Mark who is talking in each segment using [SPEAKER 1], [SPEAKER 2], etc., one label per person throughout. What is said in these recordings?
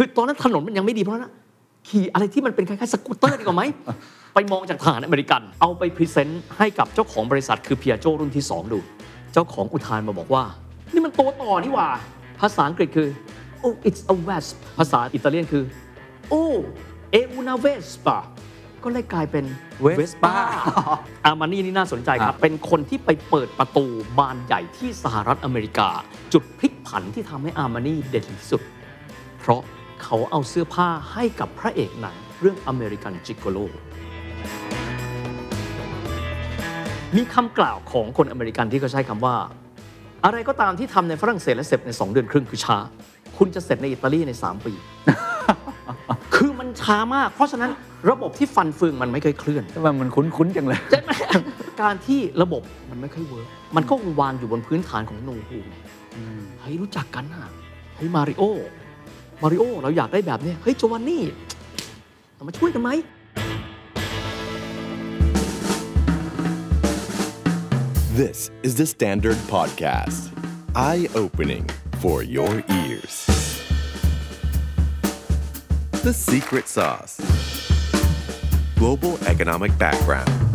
[SPEAKER 1] คือตอนนั้นถนนมันยังไม่ดีเพราะฉะนั้นขี่อะไรที่มันเป็นคล้ายๆสกูตเตอร์ดีกว่าไหมไปมองจากทหารอเมริกัน เอาไป present ให้กับเจ้าของบริษัทคือ Piaggio รุ่นที่ 2 ดู เจ้าของอุทานมาบอกว่า นี่มันตัวต่อนี่หว่า ภาษาอังกฤษคือ oh it's a wasp ภาษาอิตาเลียนคือ oh è una vespa ก็เลยกลายเป็น
[SPEAKER 2] Vespa
[SPEAKER 1] Armani นี่น่าสนใจครับ เป็นคนที่ไปเปิดประตูบานใหญ่ที่สหรัฐอเมริกา จุดพลิกผันที่ทำให้อามานี่เด่นที่สุด เพราะ เขาเอาเสื้อผ้าให้กับพระเอกหนังเรื่องอเมริกันจิกโกโลมีคำกล่าวของคนอเมริกันที่เขาใช้คำว่า อะไรก็ตามที่ทำในฝรั่งเศสและเสร็จใน 2 เดือนครึ่งคือช้า คุณจะเสร็จในอิตาลีใน 3 ปี คือมันช้ามาก เพราะฉะนั้นระบบที่ฟันเฟืองมันไม่เคยเคลื่อน
[SPEAKER 2] ทำไมมันคุ้นๆจังเลย
[SPEAKER 1] ใช่ไหมการที่ระบบมันไม่ค่อย work มันก็วางอยู่บนพื้นฐานของ know who เฮ้ยรู้จักกันอะเฮ้ยมาริโอ มาริโอ เราอยากได้แบบเนี้ยเฮ้ยโจวานนี่เรามาช่วยกันไหม
[SPEAKER 3] This is the Standard Podcast. Eye opening for your ears. The Secret Sauce Global Economic Background.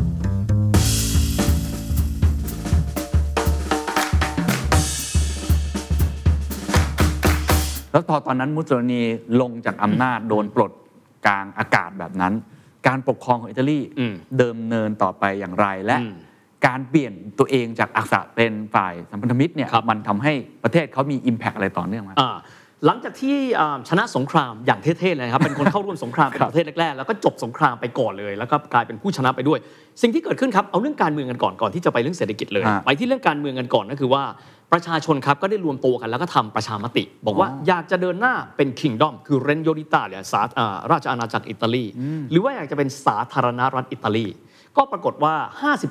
[SPEAKER 2] แล้วพอตอนนั้นมุสโสลินีลงจากอำนาจโดนปลดกลางอากาศแบบนั้น การปกครองของอิตาลี
[SPEAKER 1] อืม
[SPEAKER 2] เดิมเนินต่อไปอย่างไรและ
[SPEAKER 1] อืม
[SPEAKER 2] การเปลี่ยนตัวเองจากอักษะเป็นฝ่ายสัมพันธมิตรเนี่ย
[SPEAKER 1] ครับ
[SPEAKER 2] มันทำให้ประเทศเขามี Impact อะไรต่อเนื่องไหม
[SPEAKER 1] อ่าหลังจากที่อ่าชนะสงครามอย่างเท่ๆเลยนะครับเป็นคนเข้าร่วมสงครามเป็นประเทศแรกๆแล้วก็จบสงครามไปก่อนเลย แล้วก็กลายเป็นผู้ชนะไปด้วย สิ่งที่เกิดขึ้นครับเอาเรื่องการเมืองกันก่อนก่อนที่จะไปเรื่องเศรษฐกิจเลย
[SPEAKER 2] ฮะ
[SPEAKER 1] ไปที่เรื่องการเมืองกันก่อนก็คือว่า ประชาชนครับก็ได้รวมตัวกันแล้วก็ทำประชามติ บอกว่า
[SPEAKER 2] อ๋อ
[SPEAKER 1] อยากจะเดินหน้าเป็นคิงดอมคือเรนโยดิตาเนี่ยสาอ่าราชอาณาจักรอิตาลี หรือว่าอยากจะเป็นสาธารณรัฐอิตาลี ก็ปรากฏว่า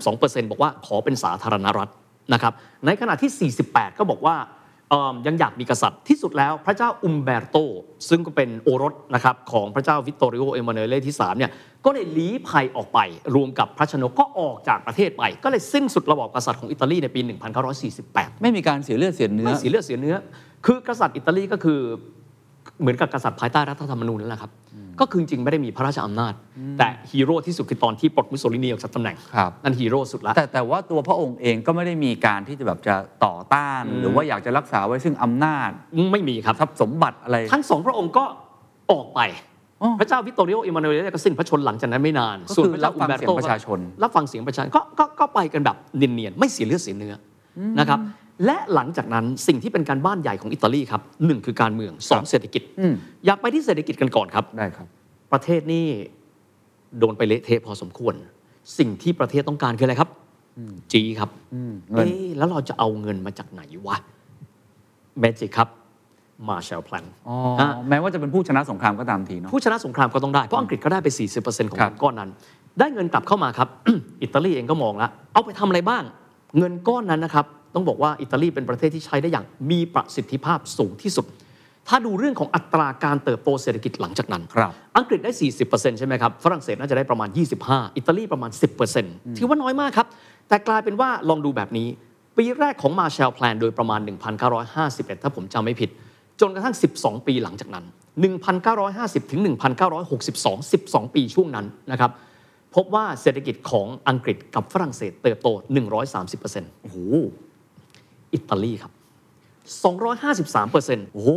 [SPEAKER 1] 52%บอกว่าขอเป็นสาธารณรัฐนะครับในขณะที่ 48 ก็บอกว่าเอิ่ม ยังอยากมีกษัตริย์ที่สุดแล้วพระเจ้าอุมเบร์โต ซึ่งก็เป็นโอรสนะครับของพระเจ้าวิตตอริโอเอมานูเอลที่3เนี่ยก็เลยลี้ภัยออกไป ร่วมกับพระชนกก็ออกจากประเทศไป ก็เลยสิ้นสุดระบอบกษัตริย์ของอิตาลีในปี 1948
[SPEAKER 2] ไม่มีการเสียเลือดเสียเนื้อ
[SPEAKER 1] ไม่เสียเลือดเสียเนื้อ คือกษัตริย์อิตาลีก็คือ เหมือนกับกษัตริย์ภายใต้รัฐธรรมนูญนั่นแหละครับ ก็คือจริงๆไม่ได้มีพระราชอำนาจ แต่ฮีโร่ที่สุดคือตอนที่ปลดมุสโสลินีออกจากตำแหน่ง
[SPEAKER 2] ครับ
[SPEAKER 1] นั่นฮีโร่สุดละ
[SPEAKER 2] แต่แต่ว่าตัวพระองค์เองก็ไม่ได้มีการที่จะแบบจะต่อต้าน หรือว่าอยากจะรักษาไว้ซึ่งอำนาจ
[SPEAKER 1] ไม่มีครับ
[SPEAKER 2] ทรัพย์สมบัติอะไร
[SPEAKER 1] ทั้งสองพระองค์ก็ออกไป
[SPEAKER 2] อ๋อ
[SPEAKER 1] พระเจ้าวิตตอริโอเอมานูเอลก็สิ้นพระชนม์หลังจากนั้นไม่นาน
[SPEAKER 2] ก็คือ
[SPEAKER 1] พระเจ้า
[SPEAKER 2] รับฟัง
[SPEAKER 1] อุมเบร์โต
[SPEAKER 2] เสียงประชาชน
[SPEAKER 1] รับฟังเสียงประชาชนก็ก็ก็ไปกันแบบเนียนๆไม่เสียเลือดเสียเนื้ออนะครับ และหลังจากนั้นสิ่งที่เป็นการบ้านใหญ่ของอิตาลีครับหนึ่งคือการเมืองสองเศรษฐกิจ
[SPEAKER 2] อืม
[SPEAKER 1] อยากไปที่เศรษฐกิจกันก่อนครับ
[SPEAKER 2] ได้ครับ
[SPEAKER 1] ประเทศนี่โดนไปเละเทะพอสมควร สิ่งที่ประเทศต้องการคืออะไรครับจีครับ
[SPEAKER 2] เงิน
[SPEAKER 1] เอ๊ะแล้วเราจะเอาเงินมาจากไหนวะเมจิครับมาแชลแพลน
[SPEAKER 2] อ๋อแม้ว่าจะเป็นผู้ชนะสงครามก็ตามทีเนาะ
[SPEAKER 1] ผู้ชนะสงครามก็ต้องได้ เพราะอังกฤษก็ได้ไป 40%ของ
[SPEAKER 2] ครับ
[SPEAKER 1] เงินก้อนนั้น ได้เงินกลับเข้ามาครับ อิตาลีเองก็มองแล้วเอาไปทำอะไรบ้าง เงินก้อนนั้นนะครับ ต้องบอกว่าอิตาลีเป็นประเทศที่ใช้ได้อย่างมีประสิทธิภาพสูงที่สุด ถ้าดูเรื่องของอัตราการเติบโตเศรษฐกิจหลังจากนั้น
[SPEAKER 2] ครับ
[SPEAKER 1] อังกฤษได้ 40%ใช่ไหมครับ ฝรั่งเศสน่าจะได้ประมาณ 25 อิตาลีประมาณ 10%ถือว่าน้อยมากครับ แต่กลายเป็นว่าลองดูแบบนี้ ปีแรกของมาแชลแพลนโดยประมาณ 1951 ถ้าผมจำไม่ผิด จนกระทั่ง 12 ปีหลังจากนั้น 1950 ถึง 1962 12 ปีช่วงนั้นนะครับพบว่าเศรษฐกิจของอังกฤษกับฝรั่งเศสเติบโต 130%
[SPEAKER 2] โอ้โห
[SPEAKER 1] อิตาลีครับ 253%
[SPEAKER 2] โอ้โห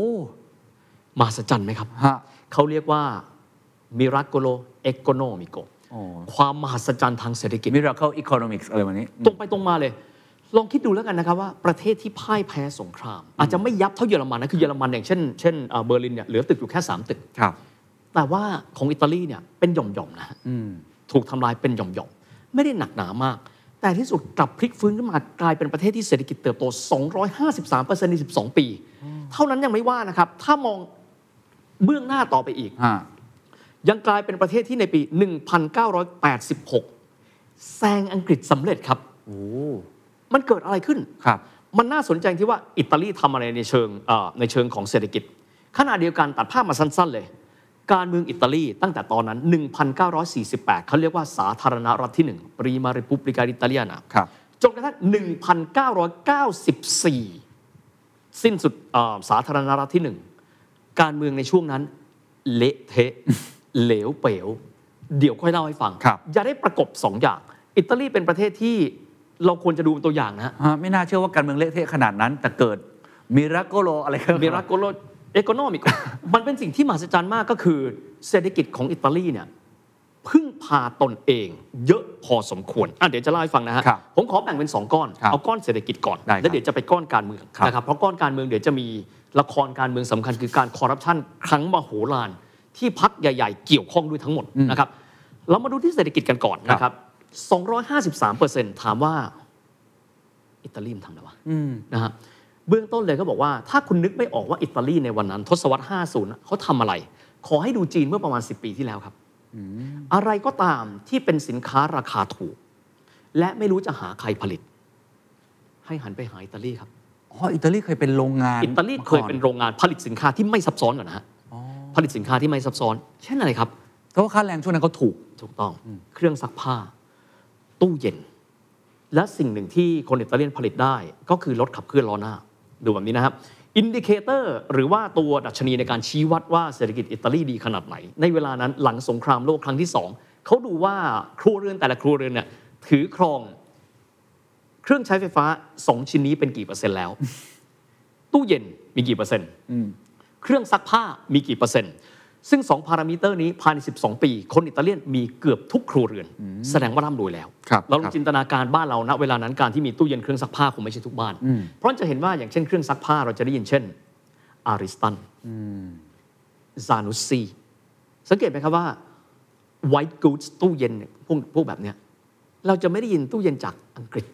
[SPEAKER 1] มหัศจรรย์ไหมครับ
[SPEAKER 2] ฮะ
[SPEAKER 1] เขาเรียกว่า miracolo economico
[SPEAKER 2] อ๋อ
[SPEAKER 1] ความมหัศจรรย์ทางเศรษฐกิจ
[SPEAKER 2] Miracle Economics อะไรวันนี้
[SPEAKER 1] ตรงไปตรงมาเลย ลองคิดดูแล้วกันนะครับว่าประเทศที่พ่ายแพ้สงคราม อาจจะไม่ยับเท่าเยอรมันนะ คือเยอรมันอย่างเช่นเช่นเอ่อเบอร์ลินเนี่ยเหลือตึกอยู่แค่ 3 ตึก
[SPEAKER 2] ครับ
[SPEAKER 1] แต่ว่าของอิตาลีเนี่ยเป็นหย่อมๆนะฮะ
[SPEAKER 2] อืม
[SPEAKER 1] ถูกทำลายเป็นหย่อมๆ ไม่ได้หนักหนามาก แต่ที่สุดกลับพลิกฟื้นขึ้นมากลายเป็นประเทศที่เศรษฐกิจเติบโต 253%ใน 12 ปี เท่านั้นยังไม่ว่านะครับ ถ้ามองเบื้องหน้าต่อไปอีก
[SPEAKER 2] ฮะ
[SPEAKER 1] ยังกลายเป็นประเทศที่ในปี 1986 แซงอังกฤษสำเร็จครับ
[SPEAKER 2] โอ้
[SPEAKER 1] มันเกิดอะไรขึ้น
[SPEAKER 2] ครับ
[SPEAKER 1] มันน่าสนใจที่ว่าอิตาลีทำอะไรในเชิงเอ่อในเชิงของเศรษฐกิจขณะเดียวกันตัดภาพมาสั้น ๆ เลย การเมืองอิตาลีตั้งแต่ตอนนั้น 1948 เขาเรียกว่าสาธารณรัฐที่1 Prima Repubblica Italiana
[SPEAKER 2] ครับ
[SPEAKER 1] จนกระทั่ง 1994 สิ้นสุดเอ่อสาธารณรัฐที่ 1 การเมืองในช่วงนั้น เละเทะ เหลวเป๋ว เดี๋ยวค่อยเล่าให้ฟัง
[SPEAKER 2] ครับ
[SPEAKER 1] อย่าได้ประกบสองอย่าง อิตาลีเป็นประเทศที่เราควรจะดูเป็นตัวอย่างนะฮะ
[SPEAKER 2] ฮะไม่น่าเชื่อว่าการเมืองเละเทะขนาดนั้น แต่เกิดมิราโกโลอะไรกัน
[SPEAKER 1] มิราโกโล เอโกโนมิกมันเป็นสิ่งที่มหัศจรรย์มากก็คือเศรษฐกิจของอิตาลีเนี่ยพึ่งพาตนเองเยอะพอสมควรอะเดี๋ยวจะเล่าให้ฟังนะฮะ
[SPEAKER 2] ครับ
[SPEAKER 1] ผมขอแบ่งเป็น 2 ก้อน
[SPEAKER 2] ครับ
[SPEAKER 1] เอาก้อนเศรษฐกิจก่อน
[SPEAKER 2] ได้ครับ
[SPEAKER 1] แล้วเดี๋ยวจะไปก้อนการเมือง
[SPEAKER 2] ครับ
[SPEAKER 1] นะครับ เพราะก้อนการเมืองเดี๋ยวจะมีละครการเมืองสำคัญคือการคอร์รัปชันครั้งมโหฬารที่พักใหญ่ ๆ เกี่ยวข้องด้วยทั้งหมดนะครับ เรามาดูที่เศรษฐกิจกันก่อนนะครับ 253%ถามว่า อิตาลีมันทำอะไรวะ
[SPEAKER 2] อืม
[SPEAKER 1] นะฮะ เบื้องต้นเลยก็บอกว่าถ้าคุณนึกไม่ออกว่าอิตาลีในวันนั้น ทศวรรษ 50น่ะเขาทำอะไร ขอให้ดูจีนเมื่อประมาณ 10 ปีที่แล้วครับ อะไรก็ตามที่เป็นสินค้าราคาถูก และไม่รู้จะหาใครผลิต ให้หันไปหาอิตาลีครับ
[SPEAKER 2] อ๋ออิตาลีเคยเป็นโรงงาน
[SPEAKER 1] อิตาลีเคยเป็นโรงงานผลิตสินค้าที่ไม่ซับซ้อนก่อนนะฮะผลิตสินค้าที่ไม่ซับซ้อน เช่นอะไรครับ
[SPEAKER 2] เพราะว่าค่าแรงช่วงนั้นเขาถูก
[SPEAKER 1] ถูกต้อง เครื่องซักผ้า ตู้เย็น และสิ่งหนึ่งที่คนอิตาเลียนผลิตได้ ก็คือรถขับเคลื่อนล้อหน้า ดูแบบนี้นะครับ indicator หรือว่าตัวดัชนีในการชี้วัดว่าเศรษฐกิจอิตาลีดีขนาดไหน ในเวลานั้นหลังสงครามโลกครั้งที่สองเขาดูว่าครัวเรือนแต่ละครัวเรือนเนี่ยถือครองเครื่องใช้ไฟฟ้า 2 ชิ้นนี้เป็นกี่เปอร์เซ็นต์แล้ว ตู้เย็นมีกี่เปอร์เซ็นต์เครื่องซักผ้ามีกี่เปอร์เซ็นต์ ซึ่ง 2 พารามิเตอร์นี้ภายใน 12 ปี คนอิตาเลียนมีเกือบทุกครัวเรือน แสดงว่าร่ำรวยแล้ว
[SPEAKER 2] ครับ
[SPEAKER 1] เราลองครั
[SPEAKER 2] บ
[SPEAKER 1] จินตนาการบ้านเราณเวลานั้นการที่มีตู้เย็นเครื่องซักผ้าคงไม่ใช่ทุกบ้าน เพราะจะเห็นว่าอย่างเช่นเครื่องซักผ้าเราจะได้ยินเช่นอาริสตันซานุสซีสังเกตไหมครับว่า white goods ตู้เย็นเนี่ยพวกพวกแบบเนี้ยเราจะไม่ได้ยินตู้เย็นจากอังกฤษ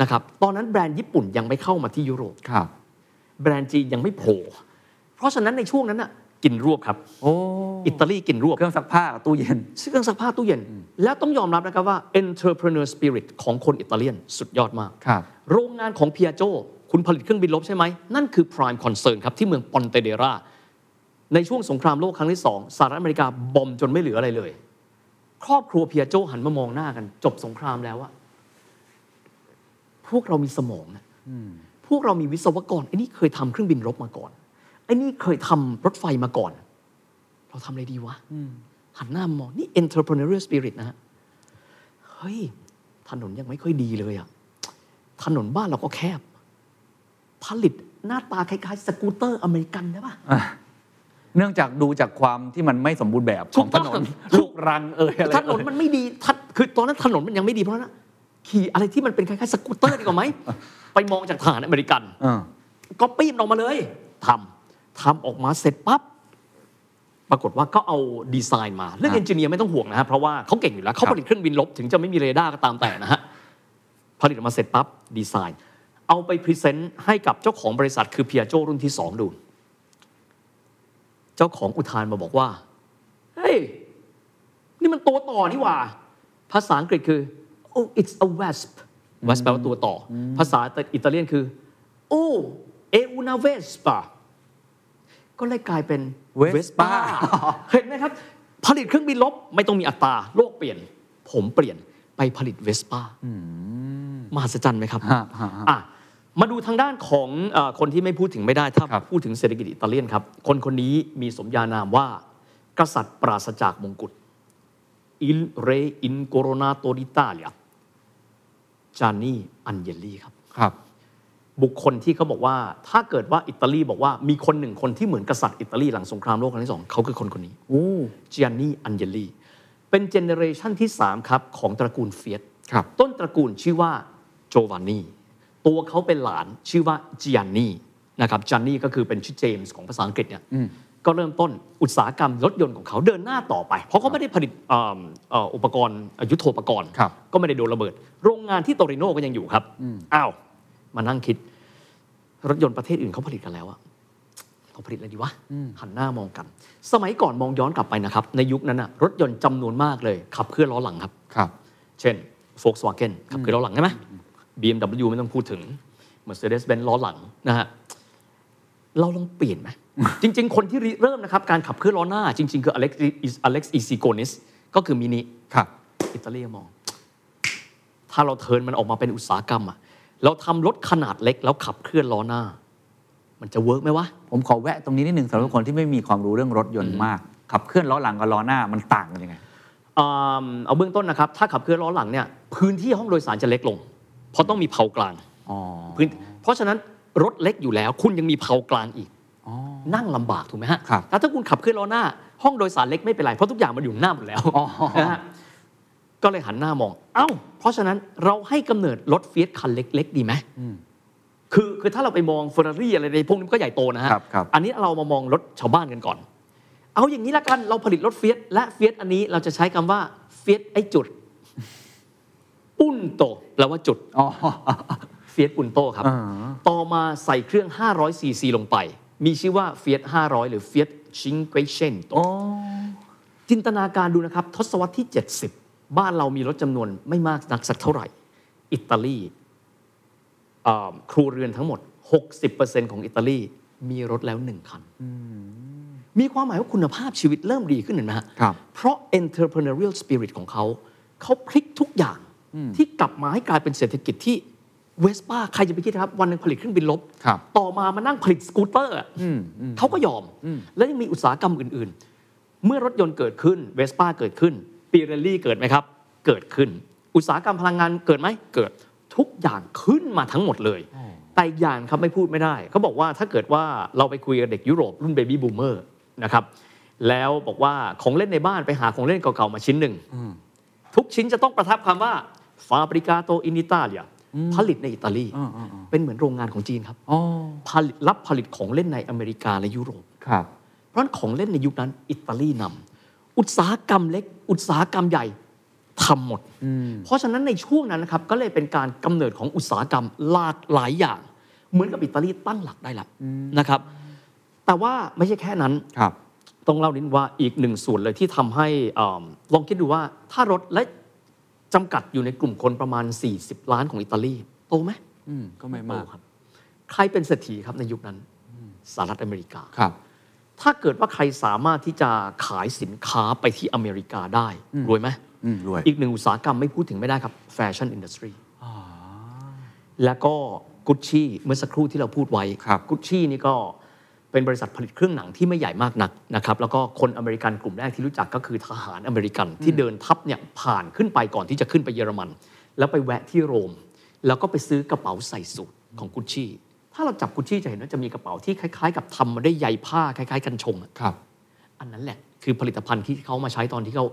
[SPEAKER 1] นะครับตอนนั้นแบรนด์ญี่ปุ่นยังไม่เข้ามาที่ยุโรป
[SPEAKER 2] ครับ
[SPEAKER 1] แบรนด์จีนยังไม่โผล่เพราะฉะนั้นในช่วงนั้นน่ะ กินรวบครับ
[SPEAKER 2] โอ้
[SPEAKER 1] อิตาลีกินรวบ
[SPEAKER 2] เครื่องซักผ้ากับตู้เย็น
[SPEAKER 1] ซื้อเครื่องซักผ้าตู้เย็น แล้วต้องยอมรับนะครับว่า entrepreneur spirit ของคนอิตาเลียนสุดยอดมาก
[SPEAKER 2] ครับ
[SPEAKER 1] โรงงานของเพียโจคุณผลิตเครื่องบินลบใช่ไหม นั่นคือ prime concern ครับ ที่เมืองปอนเตเดราในช่วงสงครามโลกครั้งที่สองสหรัฐอเมริกาบอมจนไม่เหลืออะไรเลย ครอบครัวเพียโจหันมามองหน้ากัน จบสงครามแล้วอะพวกเรามีสมองนะพวกเรามีวิศวกรไอ้นี่เคยทำเครื่องบินรบมาก่อน ไอ้นี่เคยทำรถไฟมาก่อน เราทำอะไรดีวะหันหน้ามองนี่ entrepreneurial spirit นะฮะเฮ้ย ถนนยังไม่ค่อยดีเลยอะถนนบ้านเราก็แคบ ผลิตหน้าตาคล้ายๆ สกูตเตอร์อเมริกันได้ปะ
[SPEAKER 2] เนื่องจากดูจากความที่มันไม่สมบูรณ์แบบของถนน
[SPEAKER 1] ถนน
[SPEAKER 2] ลู
[SPEAKER 1] ก
[SPEAKER 2] รังเอยอะไร
[SPEAKER 1] ถนนมันไม่ดีทัดคือตอนนั้นถนนมันยังไม่ดีเพราะฉะนั้นขี่อะไรที่มันเป็นคล้ายๆสกูตเตอร์ดีกว่าไหมไปมองจากทหารอเมริกัน
[SPEAKER 2] เออ
[SPEAKER 1] ก็ปีนออกมาเลยทำ ทำออกมาเสร็จปั๊บปรากฏว่าก็เอาดีไซน์มา เรื่อง
[SPEAKER 2] อะ
[SPEAKER 1] engineer ไม่ต้องห่วงนะฮะเพราะว่าเขาเก่งอยู่แล้วเขา
[SPEAKER 2] ครับ
[SPEAKER 1] ผลิตเครื่องบินรบ ถึงจะไม่มีเรดาร์ก็ตามแต่นะฮะผลิตออกมาเสร็จปั๊บดีไซน์ เอาไป present ให้กับเจ้าของบริษัทคือ Piaggio รุ่นที่สองดู เจ้าของอุทานมาบอกว่าเฮ้ยนี่มันตัวต่อนี่หว่า ภาษาอังกฤษคือ oh it's a wasp wasp แปลว่าตัวต่อ ภาษาอิตาเลียนคือ oh è una vespa ก็เลยกลายเป็น
[SPEAKER 2] Vespa
[SPEAKER 1] เห็นไหมครับ ผลิตเครื่องบินลบไม่ต้องมีอัตราโลกเปลี่ยน ผมเปลี่ยนไปผลิตเวสป้ามหัศจรรย์ไหมครับ
[SPEAKER 2] ฮะฮะฮะ
[SPEAKER 1] อะมาดูทางด้านของเออคนที่ไม่พูดถึงไม่ได้ ถ้า
[SPEAKER 2] ครับ
[SPEAKER 1] พูดถึงเศรษฐกิจอิตาเลียนครับ คนคนนี้มีสมญานามว่า กษัตริย์ปราศจากมงกุฎ il re incoronato d'Italia Gianni Agnelli ครับ
[SPEAKER 2] ครับ
[SPEAKER 1] บุคคลที่เขาบอกว่า ถ้าเกิดว่าอิตาลีบอกว่ามีคนหนึ่งคนที่เหมือนกษัตริย์อิตาลีหลังสงครามโลกครั้งที่สองเขาคือคนคนนี้
[SPEAKER 2] โอ้
[SPEAKER 1] Gianni Agnelli เป็น generation ที่ 3 ครับ ของตระกูล Fiat
[SPEAKER 2] ครับ
[SPEAKER 1] ต้นตระกูลชื่อว่า Giovanni ตัวเขาเป็นหลานชื่อว่า Gianni นะครับ Gianni ก็คือเป็นชื่อเจมส์ของภาษาอังกฤษเนี่ยก็เริ่มต้นอุตสาหกรรมรถยนต์ของเขาเดินหน้าต่อไป เพราะเขาไม่ได้ผลิตเอ่อเอ่ออุปกรณ์ยุทโธปกรณ์
[SPEAKER 2] ครับ
[SPEAKER 1] ก็ไม่ได้โดนระเบิด โรงงานที่โตริโนก็ยังอยู่ครับอ้าว มานั่งคิด รถยนต์ประเทศอื่นเขาผลิตกันแล้วอะเราผลิตอะไรดีวะหันหน้ามองกัน สมัยก่อนมองย้อนกลับไปนะครับ ในยุคนั้นอะรถยนต์จำนวนมากเลย ขับเคลื่อนล้อหลังครับ
[SPEAKER 2] ครับ
[SPEAKER 1] เช่น Volkswagen ขับเคลื่อนล้อหลังใช่ไหม BMW ไม่ต้องพูดถึง Mercedes-Benz ล้อหลังนะฮะเราลองเปลี่ยนไหมจริง ๆ คนที่ริเริ่มนะครับการขับเคลื่อนล้อหน้า จริง ๆ คือ Alex Alex e s i g o n i s ก็คือมินิ
[SPEAKER 2] ครับ
[SPEAKER 1] อิตาลีมอง ถ้าเราเทิร์นมันออกมาเป็นอุตสาหกรรมอะ เราทำรถขนาดเล็กแล้วขับเคลื่อนล้อหน้า มันจะเวิร์กไหมวะ
[SPEAKER 2] ผมขอแวะตรงนี้นิดหนึ่งสำหรับคนที่ไม่มีความรู้เรื่องรถยนต์มาก ขับเคลื่อนล้อหลังกับล้อหน้ามันต่างกันยังไง
[SPEAKER 1] อ่าเอาเบื้องต้นนะครับ ถ้าขับเคลื่อนล้อหลังเนี่ยพื้นที่ห้องโดยสารจะเล็กลง เพราะต้องมีเพากลาง
[SPEAKER 2] อ๋อ
[SPEAKER 1] พื้นเพราะฉะนั้นรถเล็กอยู่แล้ว คุณยังมีเพากลางอีก
[SPEAKER 2] อ๋อ
[SPEAKER 1] นั่งลำบากถูกไหมฮะ
[SPEAKER 2] ครับ
[SPEAKER 1] แล้วถ้าคุณขับเคลื่อนล้อหน้า ห้องโดยสารเล็กไม่เป็นไรเพราะทุกอย่างมันอยู่หน้าหมดแล้ว
[SPEAKER 2] อ๋อ
[SPEAKER 1] นะฮะ ก็เลยหันหน้ามอง เอ้า เพราะฉะนั้นเราให้กำเนิดรถ Fiat คันเล็ก ๆ ดีไหมคือคือถ้าเราไปมองเฟอร์รารี่อะไรในพวกนี้มันก็ใหญ่โตนะฮะ
[SPEAKER 2] ครับครับ
[SPEAKER 1] อันนี้เรามามองรถชาวบ้านกันก่อน เอาอย่างนี้ละกันเราผลิตรถ Fiat และ Fiat อันนี้เราจะใช้คำว่า Fiat ไอจุด Punto แปลว่าจุด
[SPEAKER 2] อ๋อ
[SPEAKER 1] Fiat Punto ครับ
[SPEAKER 2] อ่า
[SPEAKER 1] ต่อมาใส่เครื่อง 500ซีซีลงไป มีชื่อว่า Fiat 500 หรือ Fiat Cinquecento โอ้จินตนาการดูนะครับ ทศวรรษที่ 70 บ้านเรามีรถจำนวนไม่มากนักสักเท่าไหร่ อิตาลีอ่าครัวเรือนทั้งหมด 60%ของอิตาลีมีรถแล้วหนึ่งคัน มีความหมายว่าคุณภาพชีวิตเริ่มดีขึ้นเห็นไหมฮะ
[SPEAKER 2] ครับ
[SPEAKER 1] เพราะ entrepreneurial spirit ของเขา เขาพลิกทุกอย่างที่กลับมาให้กลายเป็นเศรษฐกิจที่เวสป้าใครจะไปคิดนะครับ วันหนึ่งผลิตเครื่องบินรบ
[SPEAKER 2] ครับ
[SPEAKER 1] ต่อมามานั่งผลิตสกูตเตอร์อะเขาก็ยอม แล้วยังมีอุตสาหกรรมอื่น ๆ เมื่อรถยนต์เกิดขึ้นเวสป้าเกิดขึ้น Pirelli เกิดไหมครับ เกิดขึ้น อุตสาหกรรมพลังงานเกิดไหมเกิดทุกอย่างขึ้นมาทั้งหมดเลย แต่อีกอย่างครับไม่พูดไม่ได้ เขาบอกว่าถ้าเกิดว่าเราไปคุยกับเด็กยุโรปรุ่น baby boomerนะครับ แล้วบอกว่าของเล่นในบ้านไปหาของเล่นเก่าๆมาชิ้นหนึ่ง ทุกชิ้นจะต้องประทับคำว่าฟาบริกาโตอินอิตาเลียผลิตในอิตาลี
[SPEAKER 2] อ่าอ่าอ่า
[SPEAKER 1] เป็นเหมือนโรงงานของจีนครับ
[SPEAKER 2] อ๋อ
[SPEAKER 1] ผลิตรับผลิตของเล่นในอเมริกาและยุโรป
[SPEAKER 2] ครับ
[SPEAKER 1] เพราะฉะนั้นของเล่นในยุคนั้นอิตาลีนำ อุตสาหกรรมเล็ก อุตสาหกรรมใหญ่ทำหมด เพราะฉะนั้นในช่วงนั้นนะครับก็เลยเป็นการกำเนิดของอุตสาหกรรมหลากหลายอย่าง เหมือนกับอิตาลีตั้งหลักได้ละนะครับ แต่ว่าไม่ใช่แค่นั้น
[SPEAKER 2] ครับ
[SPEAKER 1] ต้องเล่านิดนึงว่าอีกหนึ่งส่วนเลยที่ทำให้อ่าลองคิดดูว่าถ้ารถและจำกัดอยู่ในกลุ่มคนประมาณ 40 ล้านของอิตาลีโตไหม
[SPEAKER 2] อืมก็ไม่มาก
[SPEAKER 1] โตครับ ใครเป็นเศรษฐีครับในยุคนั้นสหรัฐอเมริกา
[SPEAKER 2] ครับ
[SPEAKER 1] ถ้าเกิดว่าใครสามารถที่จะขายสินค้าไปที่อเมริกาได้ รวยไหม
[SPEAKER 2] อืมรวย
[SPEAKER 1] อีกหนึ่งอุตสาหกรรมไม่พูดถึงไม่ได้ครับแฟชั่นอินดัสทรีแล้วก็กุชชี่เมื่อสักครู่ที่เราพูดไว้
[SPEAKER 2] ครับ
[SPEAKER 1] กุชชี่นี่ก็เป็นบริษัทผลิตเครื่องหนังที่ไม่ใหญ่มากนักนะครับแล้วก็คนอเมริกันกลุ่มแรกที่รู้จักก็คือทหารอเมริกันที่เดินทัพเนี่ยผ่านขึ้นไปก่อนที่จะขึ้นไปเยอรมัน แล้วไปแวะที่โรม แล้วก็ไปซื้อกระเป๋าใส่สูทของกุชชี่ ถ้าเราจับกุชชี่จะเห็นว่าจะมีกระเป๋าที่คล้าย ๆ กับทำมาด้วยใยผ้าคล้าย ๆ กันชงอะ
[SPEAKER 2] ครับ
[SPEAKER 1] อันนั้นแหละคือผลิตภัณฑ์ที่เขามาใช้ตอนที่เขา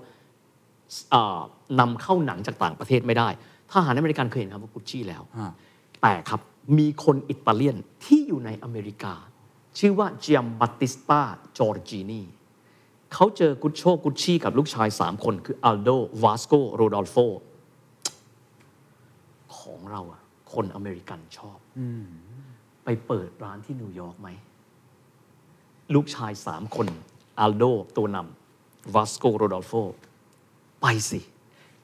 [SPEAKER 1] เอ่อนำเข้าหนังจากต่างประเทศไม่ได้ทหารอเมริกันเคยเห็นครับว่ากุชชี่แล้ว
[SPEAKER 2] อ่า
[SPEAKER 1] แต่ครับมีคนอิตาเลียนที่อยู่ในอเมริกา ชื่อว่า Giambattista Giorgini เขาเจอ Guccio Gucci กับลูกชาย 3 คนคือ Aldo Vasco Rodolfo ของเราอะคนอเมริกันชอบ ไปเปิดร้านที่นิวยอร์กไหม ลูกชายสามคนอัลโดตัวนำวาสโกโรดอลโฟไปสิ